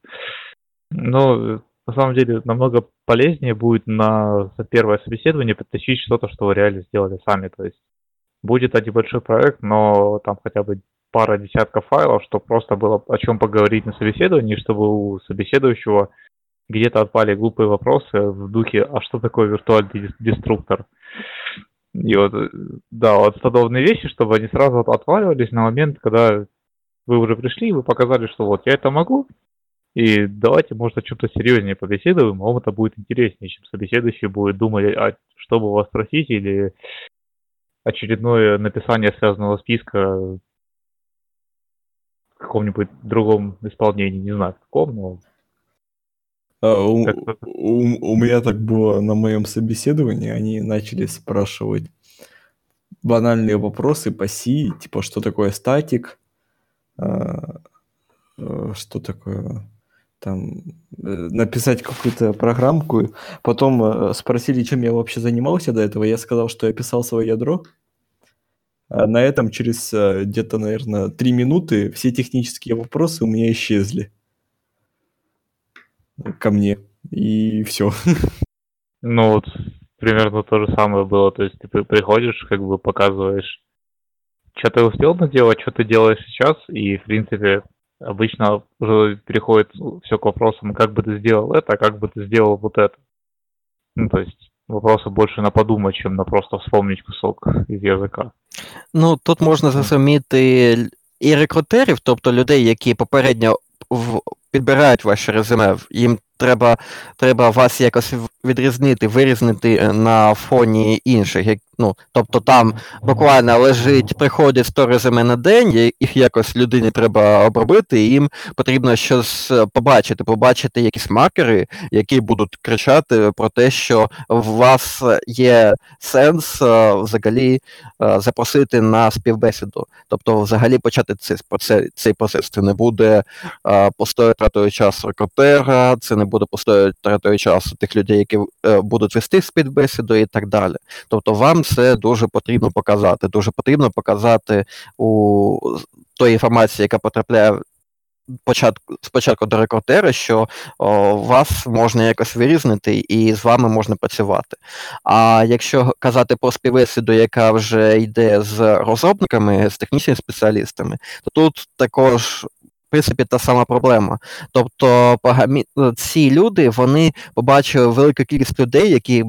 ну, на самом деле намного полезнее будет на первое собеседование притащить что-то, что вы реально сделали сами. То есть будет один большой проект, но там хотя бы пара десятков файлов, чтобы просто было о чем поговорить на собеседовании, чтобы у собеседующего где-то отпали глупые вопросы в духе, а что такое виртуальный деструктор? И вот, да, вот подобные вещи, чтобы они сразу отваливались на момент, когда вы уже пришли, и вы показали, что вот я это могу, и давайте, может, о чем-то серьезнее побеседуем, вам это будет интереснее, чем собеседующий будет думать, а что бы вас спросить, или очередное написание связанного списка в каком-нибудь другом исполнении, не знаю, в каком, но... А, у, у, у меня так было на моем собеседовании, они начали спрашивать банальные вопросы по C, типа, что такое статик, а, а, что такое там э, написать какую-то программку. Потом э, спросили, чем я вообще занимался до этого. Я сказал, что я писал свое ядро. А на этом через э, где-то, наверное, три минуты все технические вопросы у меня исчезли ко мне. И все. Ну вот примерно то же самое было. То есть ты приходишь, как бы показываешь, что ты успел наделать, что ты делаешь сейчас, и, в принципе, обычно уже переходит все к вопросам, как бы ты сделал это, а как бы ты сделал вот это. Ну, то есть вопросы больше на подумать, чем на просто вспомнить кусок из язика. Ну, тут можна зрозуміти і рекрутерів, тобто людей, які попередньо підбирають ваше резюме, їм треба треба вас якось відрізнити, вирізнити е, на фоні інших. Ну, Тобто там буквально лежить, приходить 100 резюме на день, їх якось людині треба обробити, і їм потрібно щось е, побачити, побачити якісь маркери, які будуть кричати про те, що в вас є сенс е, взагалі запросити на співбесіду. Тобто, взагалі почати цей цей процес. Це не буде пустою тратою часу рекрутера, це не буде пустою тратою часу тих людей, які е, будуть вести співбесіду і так далі. Тобто вам це дуже потрібно показати. Дуже потрібно показати у той інформації, яка потрапляє початку, спочатку до рекрутера, що о, вас можна якось вирізнити і з вами можна працювати. А якщо казати про співбесіду, яка вже йде з розробниками, з технічними спеціалістами, то тут також принципі та сама проблема. Тобто ці люди вони побачили велику кількість людей, які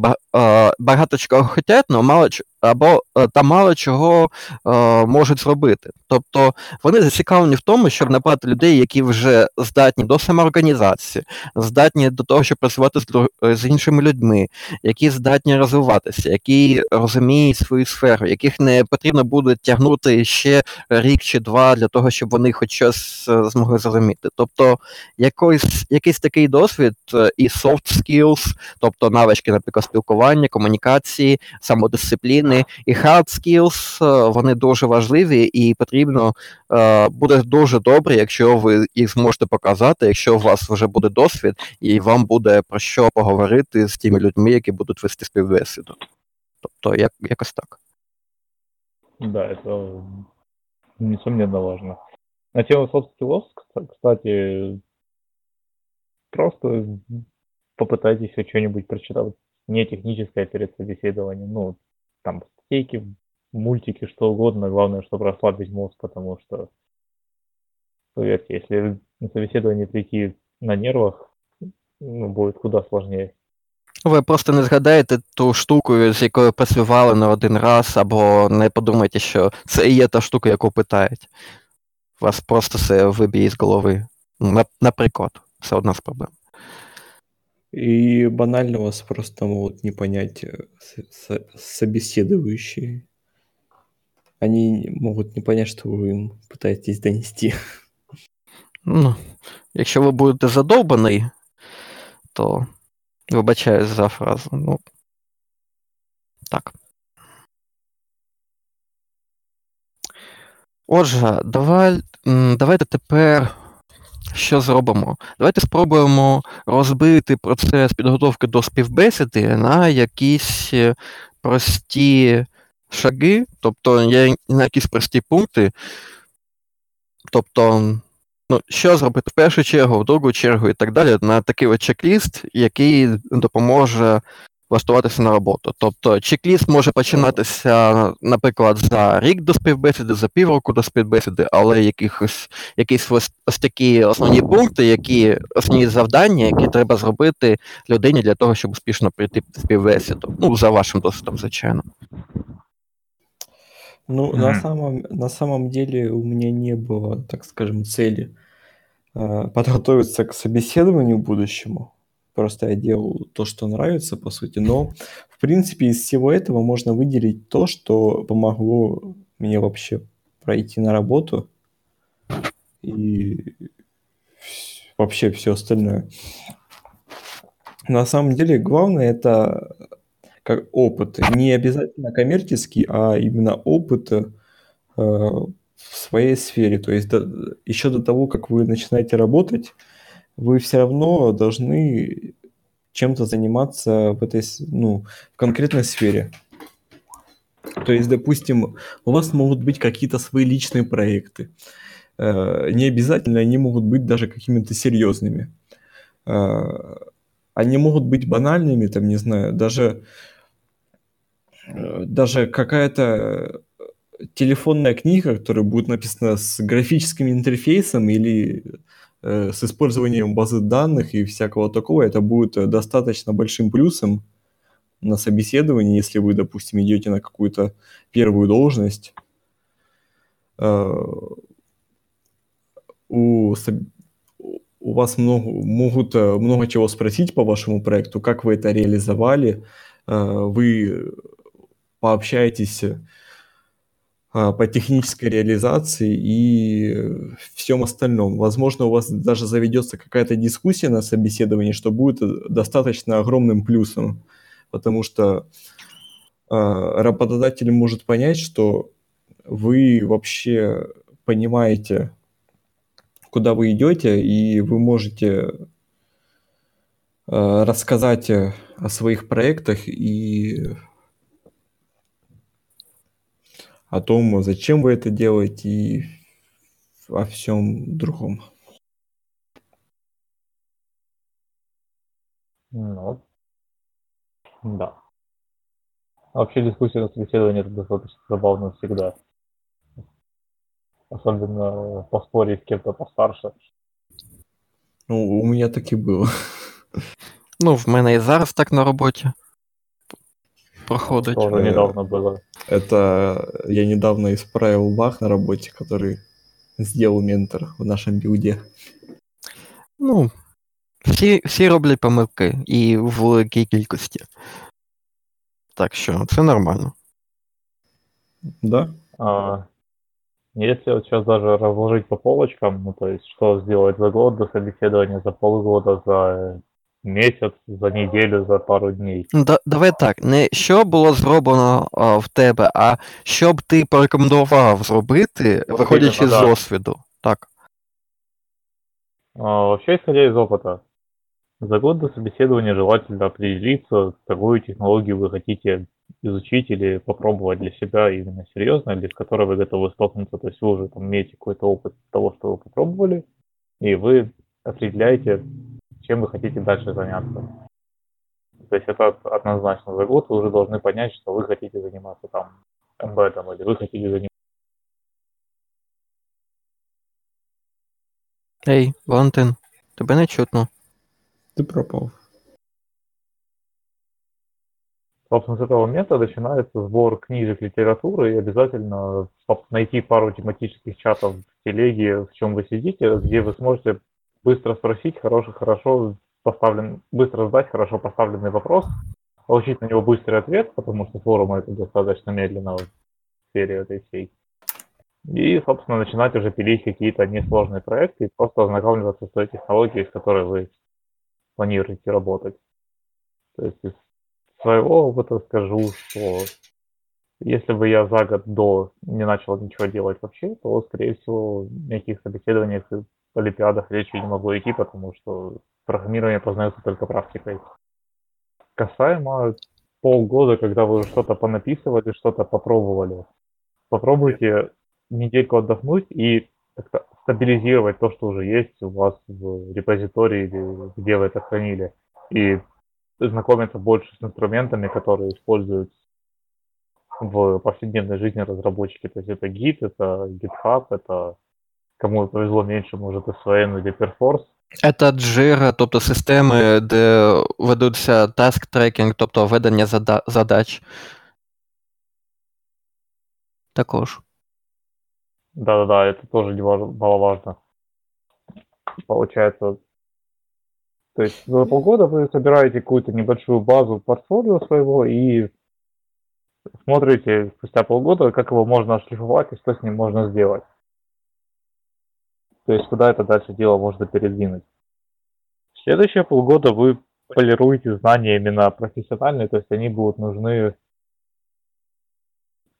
багато чого хотять, але мало або е, та мало чого е, можуть зробити. Тобто вони зацікавлені в тому, щоб набрати людей, які вже здатні до самоорганізації, здатні до того, щоб працювати з, е, з іншими людьми, які здатні розвиватися, які розуміють свою сферу, яких не потрібно буде тягнути ще рік чи два для того, щоб вони хоч щось е, змогли зрозуміти. Тобто якийсь, якийсь такий досвід і soft skills, тобто навички, наприклад, спілкування, комунікації, самодисципліни вони і hard skills, е, вони дуже важливі і потрібно е, буде дуже добре, якщо ви їх зможете показати, якщо у вас вже буде досвід, і вам буде про що поговорити з тими людьми, які будуть вести співбесіду. Тобто, як, якось так. Да, это несомненно важно. На тему soft skills, кстати, просто попытайтесь что-нибудь прочитать не техническое перед собеседованием. Ну, там стейки, мультики, что угодно, главное, чтобы расслабить мозг, потому что, поверьте, если на собеседование прийти на нервах, ну, будет куда сложнее. Ви просто не згадаєте ту штуку, з якою працювали на один раз, або не подумайте, що це і є та штука, яку питають. Вас просто все виб'є з голови. Наприклад, це одна з проблем. И банально вас просто могут не понять э, собеседующие. Они могут не понять, что вы им пытаетесь донести. Ну, якщо ви будете задовбаний, то вибачаюсь за фразу. Ну, так. Отже, давай, давайте тепер що зробимо? Давайте спробуємо розбити процес підготовки до співбесіди на якісь е, прості шаги, тобто на якісь прості пункти. Тобто, ну, що зробити в першу чергу, в другу чергу і так далі, на такий от чек-ліст, який допоможе влаштуватися на роботу. Тобто чек-ліст може починатися, наприклад, за рік до співбесіди, за півроку до співбесіди, але якихось якісь ось, ось такі основні пункти, які основні завдання, які треба зробити людині для того, щоб успішно прийти в співбесіду. Ну, за вашим досвідом, звичайно. Ну, mm-hmm. на самом, на самом деле у меня не было, так скажем, цели э, подготовиться к собеседованию будущему. Просто я делал то, что нравится, по сути. Но, в принципе, из всего этого можно выделить то, что помогло мне вообще пройти на работу. И вообще все остальное. На самом деле, главное это как опыт. Не обязательно коммерческий, а именно опыт э, в своей сфере. То есть до, еще до того, как вы начинаете работать, вы все равно должны чем-то заниматься в этой, ну, в конкретной сфере. То есть, допустим, у вас могут быть какие-то свои личные проекты. Э, не обязательно они могут быть даже какими-то серьезными. Э, они могут быть банальными, там, не знаю, даже, э, даже какая-то телефонная книга, которая будет написана с графическим интерфейсом или с использованием базы данных и всякого такого, это будет э, достаточно большим плюсом на собеседовании, если вы, допустим, идете на какую-то первую должность. Э, у, у вас много, могут э, много чего спросить по вашему проекту, как вы это реализовали, вы пообщаетесь по технической реализации и всем остальном. Возможно, у вас даже заведется какая-то дискуссия на собеседовании, что будет достаточно огромным плюсом, потому что работодатель может понять, что вы вообще понимаете, куда вы идете, и вы можете э, рассказать о своих проектах и о том, зачем вы это делаете, и о всем другом. Ну, да. Вообще дискуссия на собеседовании это достаточно забавно всегда. Особенно поспорить с кем-то постарше. Ну, у меня так и было. Ну, в мене і зараз так на роботі проходить. Тоже недавно было. Это я недавно исправил баг на работе, который сделал ментор в нашем билде. Ну, всі, всі роблять помилки і в великій кількості. Так що це нормально. Да. А, если вот сейчас даже разложить по полочкам, ну то есть что сделать за год до собеседования, за полгода, за месяц, за неделю, за пару дней. Да, давай так, не що було зроблено а, в тебе, а що б ти порекомендував зробити, виходячи з досвіду. Так. А, вообще, исходя из опыта, за год до собеседования желательно определиться, какую технологию вы хотите изучить или попробовать для себя именно серьезно, или с которой вы готовы столкнуться. То есть вы уже там имеете какой-то опыт того, что вы попробовали, и вы определяете, чем вы хотите дальше заняться. То есть это однозначно за год вы уже должны понять, что вы хотите заниматься там эмбедом, или вы хотите заниматься Ей, Валентин, тебе не чутно. Ты пропал. Собственно, с этого момента начинается сбор книжек литературы, и обязательно найти пару тематических чатов в телеге, в чем вы сидите, где вы сможете быстро спросить хороший, хорошо поставлен, быстро задать хорошо поставленный вопрос, получить на него быстрый ответ, потому что форумы это достаточно медленно в сфере этой всей. И, собственно, начинать уже пилить какие-то несложные проекты и просто ознакомливаться с той технологией, с которой вы планируете работать. То есть из своего опыта скажу, что если бы я за год до не начал ничего делать вообще, то, скорее всего, о каких собеседованиях олимпиадах речи не могло идти, потому что программирование познается только практикой. Касаемо полгода, когда вы что-то понаписывали, что-то попробовали, попробуйте недельку отдохнуть и стабилизировать то, что уже есть у вас в репозитории или где вы это хранили. И знакомиться больше с инструментами, которые используют в повседневной жизни разработчики. То есть это Git, это GitHub, это кому повезло меньше, может SVN или Perforce. Це Jira, тобто системи, де ведуться task tracking, тобто ведення зада- задач. Також. Да-да-да, это тоже неваж- маловажно. Получается, то есть за полгода вы собираете какую-то небольшую базу портфолио своего и смотрите спустя полгода, как его можно ошлифовать и что с ним можно сделать. То есть куда это дальше дело можно передвинуть. Следующие полгода вы полируете знания именно профессиональные, то есть они будут нужны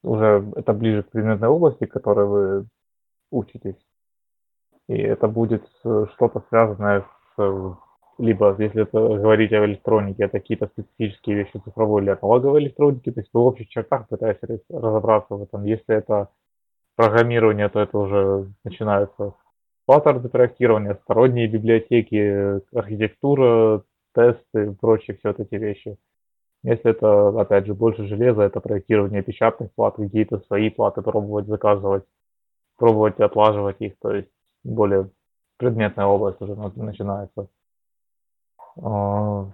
уже это ближе к предметной области, которой вы учитесь. И это будет э, что-то связанное с э, либо, если это говорить о электронике, это какие-то специфические вещи цифровой или аналоговой электроники, то есть в общих чертах пытаетесь раз- разобраться в этом. Если это программирование, то это уже начинается паттерны проектирования, сторонние библиотеки, э, архитектура, тесты, прочие все вот эти вещи. Если это, опять же, больше железа, это проектирование печатных плат, какие-то свои платы пробовать заказывать, пробовать отлаживать их, то есть более предметная область уже на- начинается. А,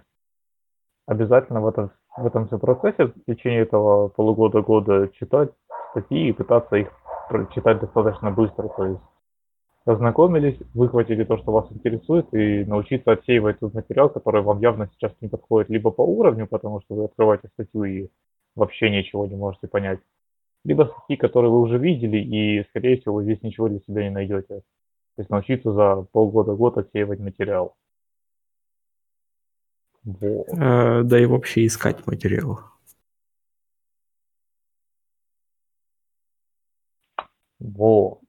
Обязательно в этом, в этом все процессе в течение этого полугода-года читать статьи и пытаться их прочитать достаточно быстро, то есть ознакомились, выхватили то, что вас интересует, и научиться отсеивать тот материал, который вам явно сейчас не подходит либо по уровню, потому что вы открываете статью и вообще ничего не можете понять, либо статьи, которые вы уже видели, и, скорее всего, вы здесь ничего для себя не найдете. То есть научиться за полгода-год отсеивать материал. Вот. А, да и вообще искать материал. Вот.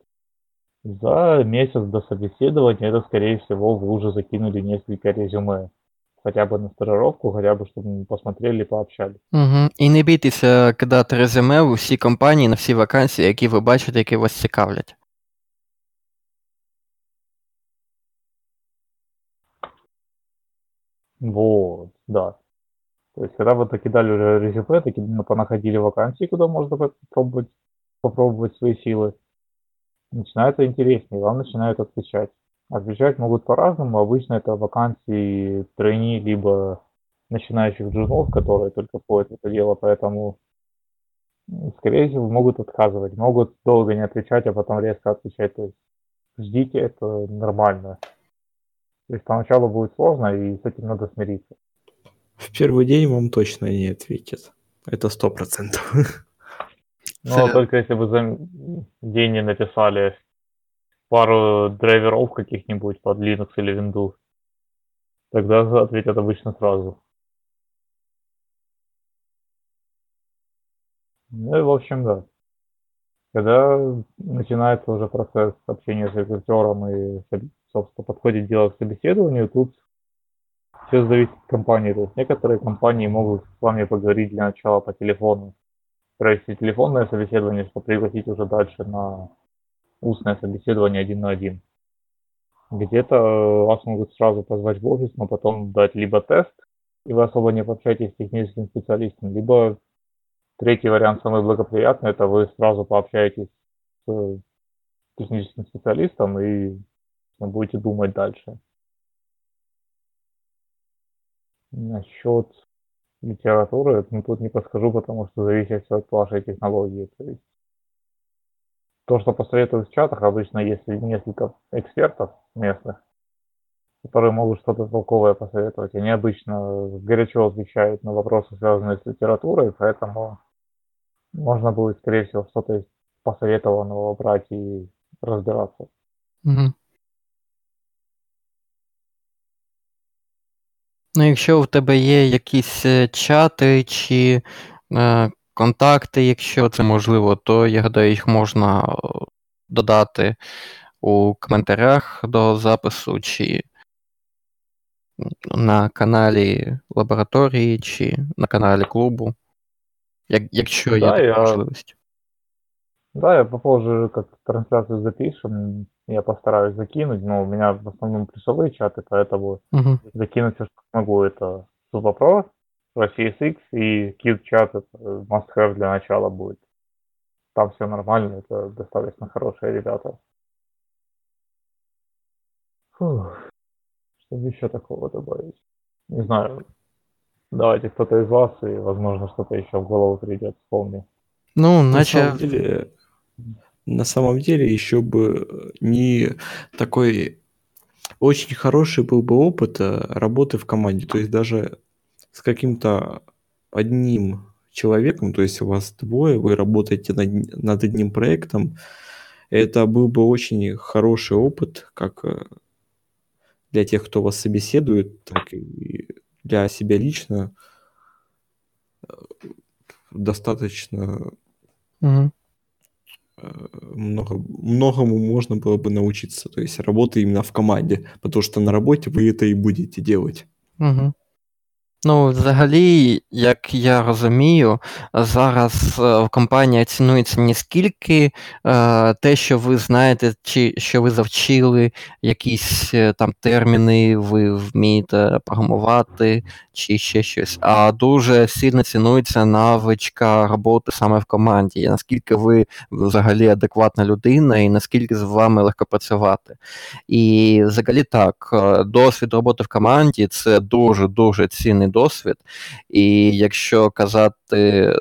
За месяц до собеседования это, скорее всего, вы уже закинули несколько резюме. Хотя бы на стажировку, хотя бы, щоб ми посмотрели, пообщались. Угу. І не бійтеся кидати резюме в усі компанії на всі вакансії, які ви бачите, які вас цікавлять. Вот, да. То есть, когда вы докидали уже резюме, таки понаходили вакансии, куда можно попробовать, попробовать свои силы, Начинается интереснее, вам начинают отвечать. Отвечать могут по-разному. Обычно это вакансии тройни, либо начинающих джунов, которые только входят в это дело, поэтому, скорее всего, могут отказывать, могут долго не отвечать, а потом резко отвечать. То есть ждите, это нормально. То есть поначалу будет сложно, и с этим надо смириться. В первый день вам точно не ответят. Это сто процентов. Ну, только если вы за день написали пару драйверов каких-нибудь под Linux или Windows, тогда ответят обычно сразу. Ну и в общем, да. Когда начинается уже процесс общения с рекрутером и, собственно, подходит дело к собеседованию, тут все зависит от компании. То есть некоторые компании могут с вами поговорить для начала по телефону, провести телефонное собеседование, чтобы пригласить уже дальше на устное собеседование один на один. Где-то э, вас могут сразу позвать в офис, но потом дать либо тест, и вы особо не пообщаетесь с техническим специалистом, либо третий вариант, самый благоприятный, это вы сразу пообщаетесь с техническим специалистом и будете думать дальше. Насчет литературы, ну тут не подскажу, потому что зависит все от вашей технологии. То есть то, что посоветуют в чатах, обычно есть несколько экспертов местных, которые могут что-то толковое посоветовать. Они обычно горячо отвечают на вопросы, связанные с литературой, поэтому можно будет, скорее всего, что-то из посоветованного брать и разбираться. Угу. Ну, якщо в тебе є якісь чати чи е, контакти, якщо це можливо, то я гадаю, їх можна е, додати у коментарях до запису, чи на каналі лабораторії, чи на каналі клубу, як, якщо є така я... можливість. Да, я попозже как трансляцию запишем, я постараюсь закинуть, но у меня в основном плюсовые чаты, поэтому угу. закинуть все, что смогу, это Супопро, CSX и Kid чат это must have для начала будет. Там все нормально, это достаточно хорошие ребята. Фух. Что еще такого добавить? Не знаю. Давайте кто-то из вас, и, возможно, что-то еще в голову придет, вспомни. Ну, начал... На самом деле, на самом деле еще бы не такой очень хороший был бы опыт э, работы в команде. То есть даже с каким-то одним человеком, то есть у вас двое, вы работаете над, над одним проектом, это был бы очень хороший опыт, как э, для тех, кто вас собеседует, так и для себя лично э, достаточно угу. много, многому можно было бы научиться. То есть работа именно в команде, потому что на работе вы это и будете делать. Угу. Ну, взагалі, як я розумію, зараз е, в компанії цінується не скільки е, те, що ви знаєте, чи що ви завчили якісь е, там терміни, ви вмієте програмувати, чи ще щось, а дуже сильно цінується навичка роботи саме в команді. Наскільки ви взагалі адекватна людина, і наскільки з вами легко працювати. І взагалі так, досвід роботи в команді це дуже дуже цінний досвід. І якщо казати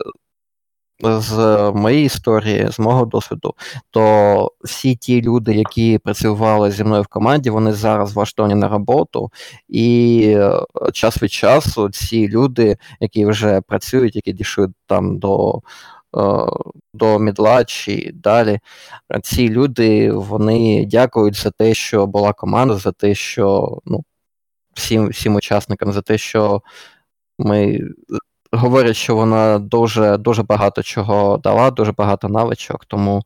з моєї історії, з мого досвіду, то всі ті люди, які працювали зі мною в команді, вони зараз влаштовані на роботу, і е, час від часу ці люди, які вже працюють, які дійшли там до. Е, до мідла чи далі. Ці люди вони дякують за те, що була команда, за те, що ну, всім всім учасникам, за те, що ми говорять, що вона дуже дуже багато чого дала, дуже багато навичок. Тому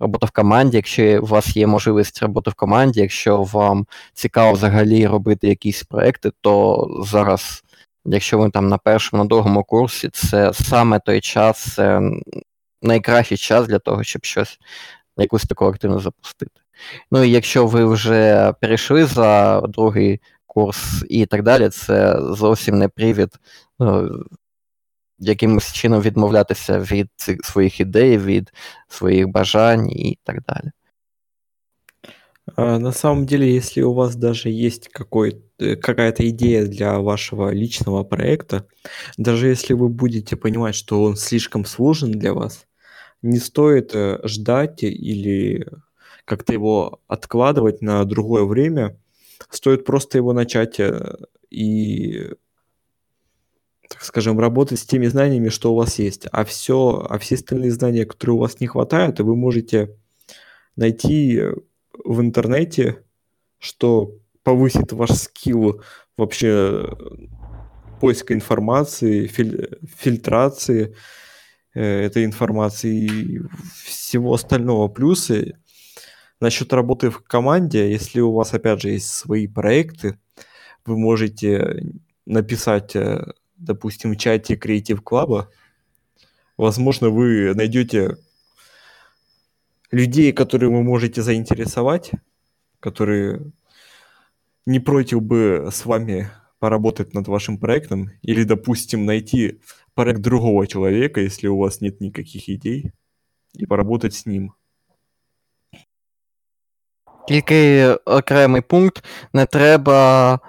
робота в команді, якщо у вас є можливість роботи в команді, якщо вам цікаво взагалі робити якісь проекти, то зараз, якщо ви там на першому, на другому курсі, це саме той час, це найкращий час для того, щоб щось якусь таку активність запустити. Ну і якщо ви вже перейшли за другий курс і так далі, це зовсім не привід ну, якимось чином відмовлятися від своїх ідей, від своих бажань и так далее. На самом деле, если у вас даже есть э, какая-то идея для вашего личного проекта, даже если вы будете понимать, что он слишком сложен для вас, не стоит э, ждать или как-то его откладывать на другое время. Стоит просто его начать э, и так скажем, работать с теми знаниями, что у вас есть. А все, а все остальные знания, которые у вас не хватает, вы можете найти в интернете, что повысит ваш скилл вообще поиска информации, филь, фильтрации э, этой информации и всего остального. Плюсы насчет работы в команде, если у вас, опять же, есть свои проекты, вы можете написать э, допустим, в чате Creative Club, возможно, вы найдете людей, которые вы можете заинтересовать, которые не против бы с вами поработать над вашим проектом, или, допустим, найти проект другого человека, если у вас нет никаких идей, і поработать з ним. Тільки окремий пункт, не треба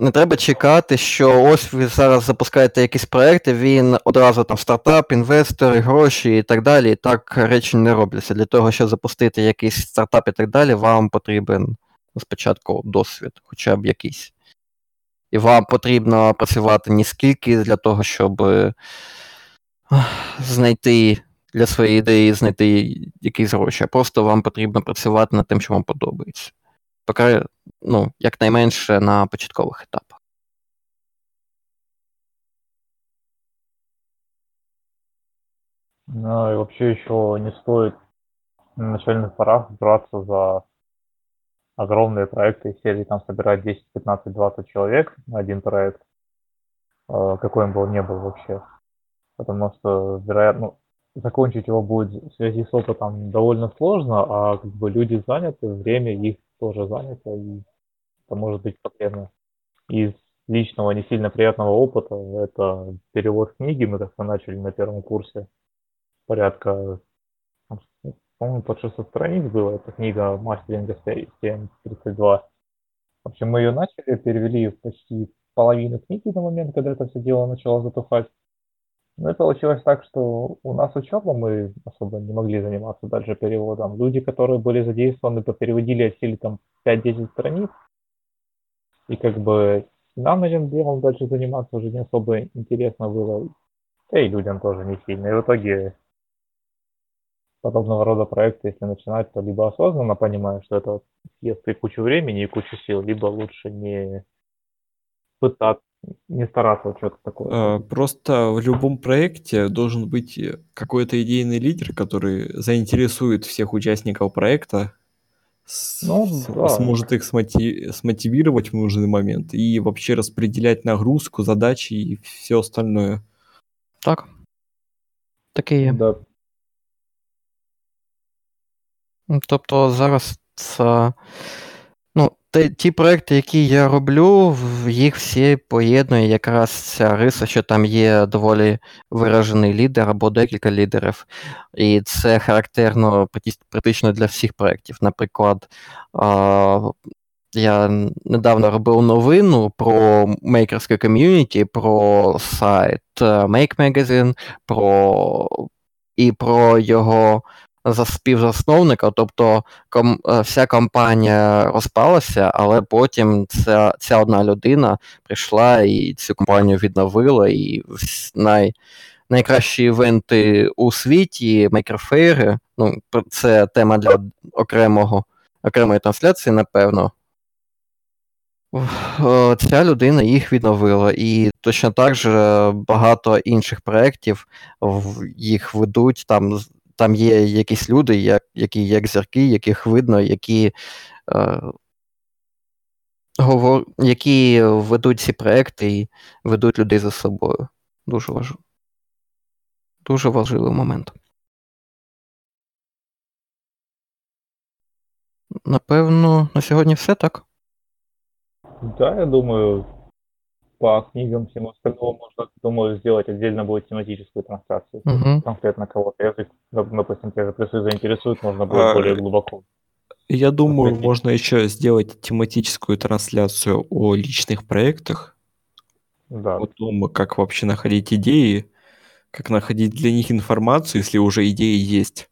не треба чекати, що ось ви зараз запускаєте якісь проекти, він одразу там стартап, інвестори, гроші і так далі. Так речі не робляться. Для того, щоб запустити якийсь стартап і так далі, вам потрібен спочатку досвід, хоча б якийсь. І вам потрібно працювати не скільки для того, щоб знайти для своєї ідеї знайти якісь гроші, а просто вам потрібно працювати над тим, що вам подобається поки, ну, якнайменше на початкових етапах. Ну и вообще еще не стоит на начальных порах браться за огромные проекты из серии там собирать 10, 15, 20 человек на один проект, э, какой он был, не был вообще. Потому что, вероятно, ну, закончить его будет в связи с опытом довольно сложно, а как бы люди заняты, время их тоже занято, и это может быть проблема. Из личного не сильно приятного опыта это перевод книги, мы как-то начали на первом курсе, порядка, по-моему, под 600 страниц было, это книга мастеринга 732. В общем, мы ее начали, перевели почти половину книги на момент, когда это все дело начало затухать. Ну и получилось так, что у нас учеба, мы особо не могли заниматься дальше переводом. Люди, которые были задействованы, переводили от силы там 5-10 страниц. И как бы нам этим делом дальше заниматься уже не особо интересно было. Да и людям тоже не сильно. И в итоге подобного рода проекты, если начинать, то либо осознанно понимаешь, что это съест и кучу времени, и кучу сил, либо лучше не пытаться не стараться что-то такое. А, просто в любом проекте должен быть какой-то идейный лидер, который заинтересует всех участников проекта, ну, да. сможет их смоти- смотивировать в нужный момент и вообще распределять нагрузку, задачи и все остальное. Так. Таке Да. Тобто зараз це те, ті проекти, які я роблю, їх всі поєднує якраз ця риса, що там є доволі виражений лідер або декілька лідерів. І це характерно практично для всіх проєктів. Наприклад, я недавно робив новину про мейкерське ком'юніті, про сайт е, Make Magazine, про і про його співзасновника, тобто ком, е, вся компанія розпалася, але потім ця ця одна людина прийшла і цю компанію відновила, і най, найкращі івенти у світі, Мейкерфейри, ну, це тема для окремого, окремої трансляції, напевно. Ця людина їх відновила, і точно так же багато інших проєктів їх ведуть там там є якісь люди, як, які як зірки, яких видно, які е, говор... які ведуть ці проекти і ведуть людей за собою. Дуже важливо. Дуже важливий момент. Напевно, на сьогодні все так. Да, я думаю, по книгам всему остальному можно, думаю, сделать отдельно будет тематическую трансляцию. Угу. Конкретно кого-то язык, допустим, те же плюсы заинтересуют, можно будет а, более глубоко. Я думаю, Посмотреть. можно еще сделать тематическую трансляцию о личных проектах. Да. О том, как вообще находить идеи, как находить для них информацию, если уже идеи есть,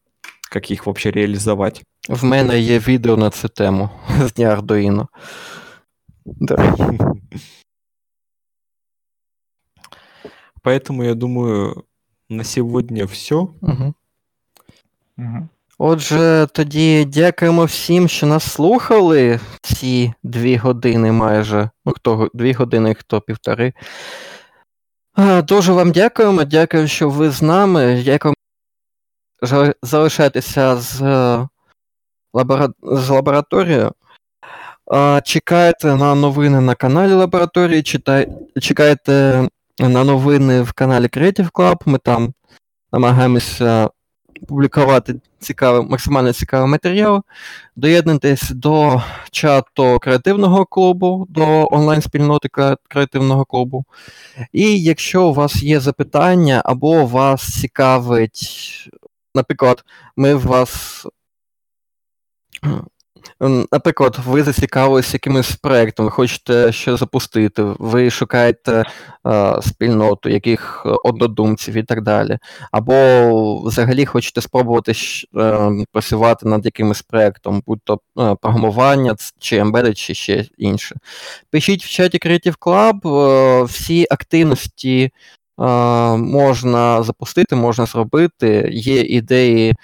как их вообще реализовать. В мене є відео на цю тему з дня Arduino. Да. Поэтому я думаю, на сьогодні все. Угу. Угу. Отже, тоді дякуємо всім, що нас слухали ці дві години майже. Ну, хто дві години, хто півтори. Дуже вам дякуємо. Дякую, що ви з нами. Дякуємо. Залишайтеся з лабора... з лабораторією. Чекайте на новини на каналі лабораторії, читай... чекайте на новини в каналі Creative Club. Ми там намагаємося публікувати цікавий, максимально цікавий матеріал. Доєднуйтесь до чату креативного клубу, до онлайн-спільноти креативного клубу. І якщо у вас є запитання, або вас цікавить, наприклад, ми вас Наприклад, ви зацікавилися якимось проєктом, ви хочете щось запустити, ви шукаєте е, спільноту, яких однодумців і так далі. Або взагалі хочете спробувати е, працювати над якимось проєктом, будь-то е, програмування чи embedded, чи ще інше. Пишіть в чаті Creative Club е, всі активності можна запустити, можна зробити. Є ідеї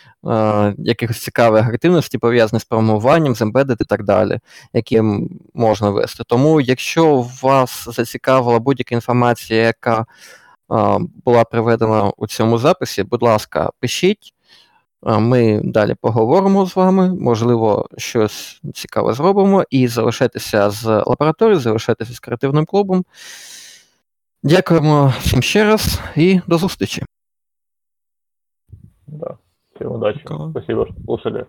якихось цікавих активностей, пов'язаних з програмуванням, з embedded і так далі, які можна вести. Тому, якщо вас зацікавила будь-яка інформація, яка була приведена у цьому записі, будь ласка, пишіть. Ми далі поговоримо з вами, можливо, щось цікаве зробимо, і залишайтеся з лабораторією, залишайтеся з креативним клубом. Дякуємо всім ще раз і до зустрічі. Да. Всем удачи. Спасибо, що слушали.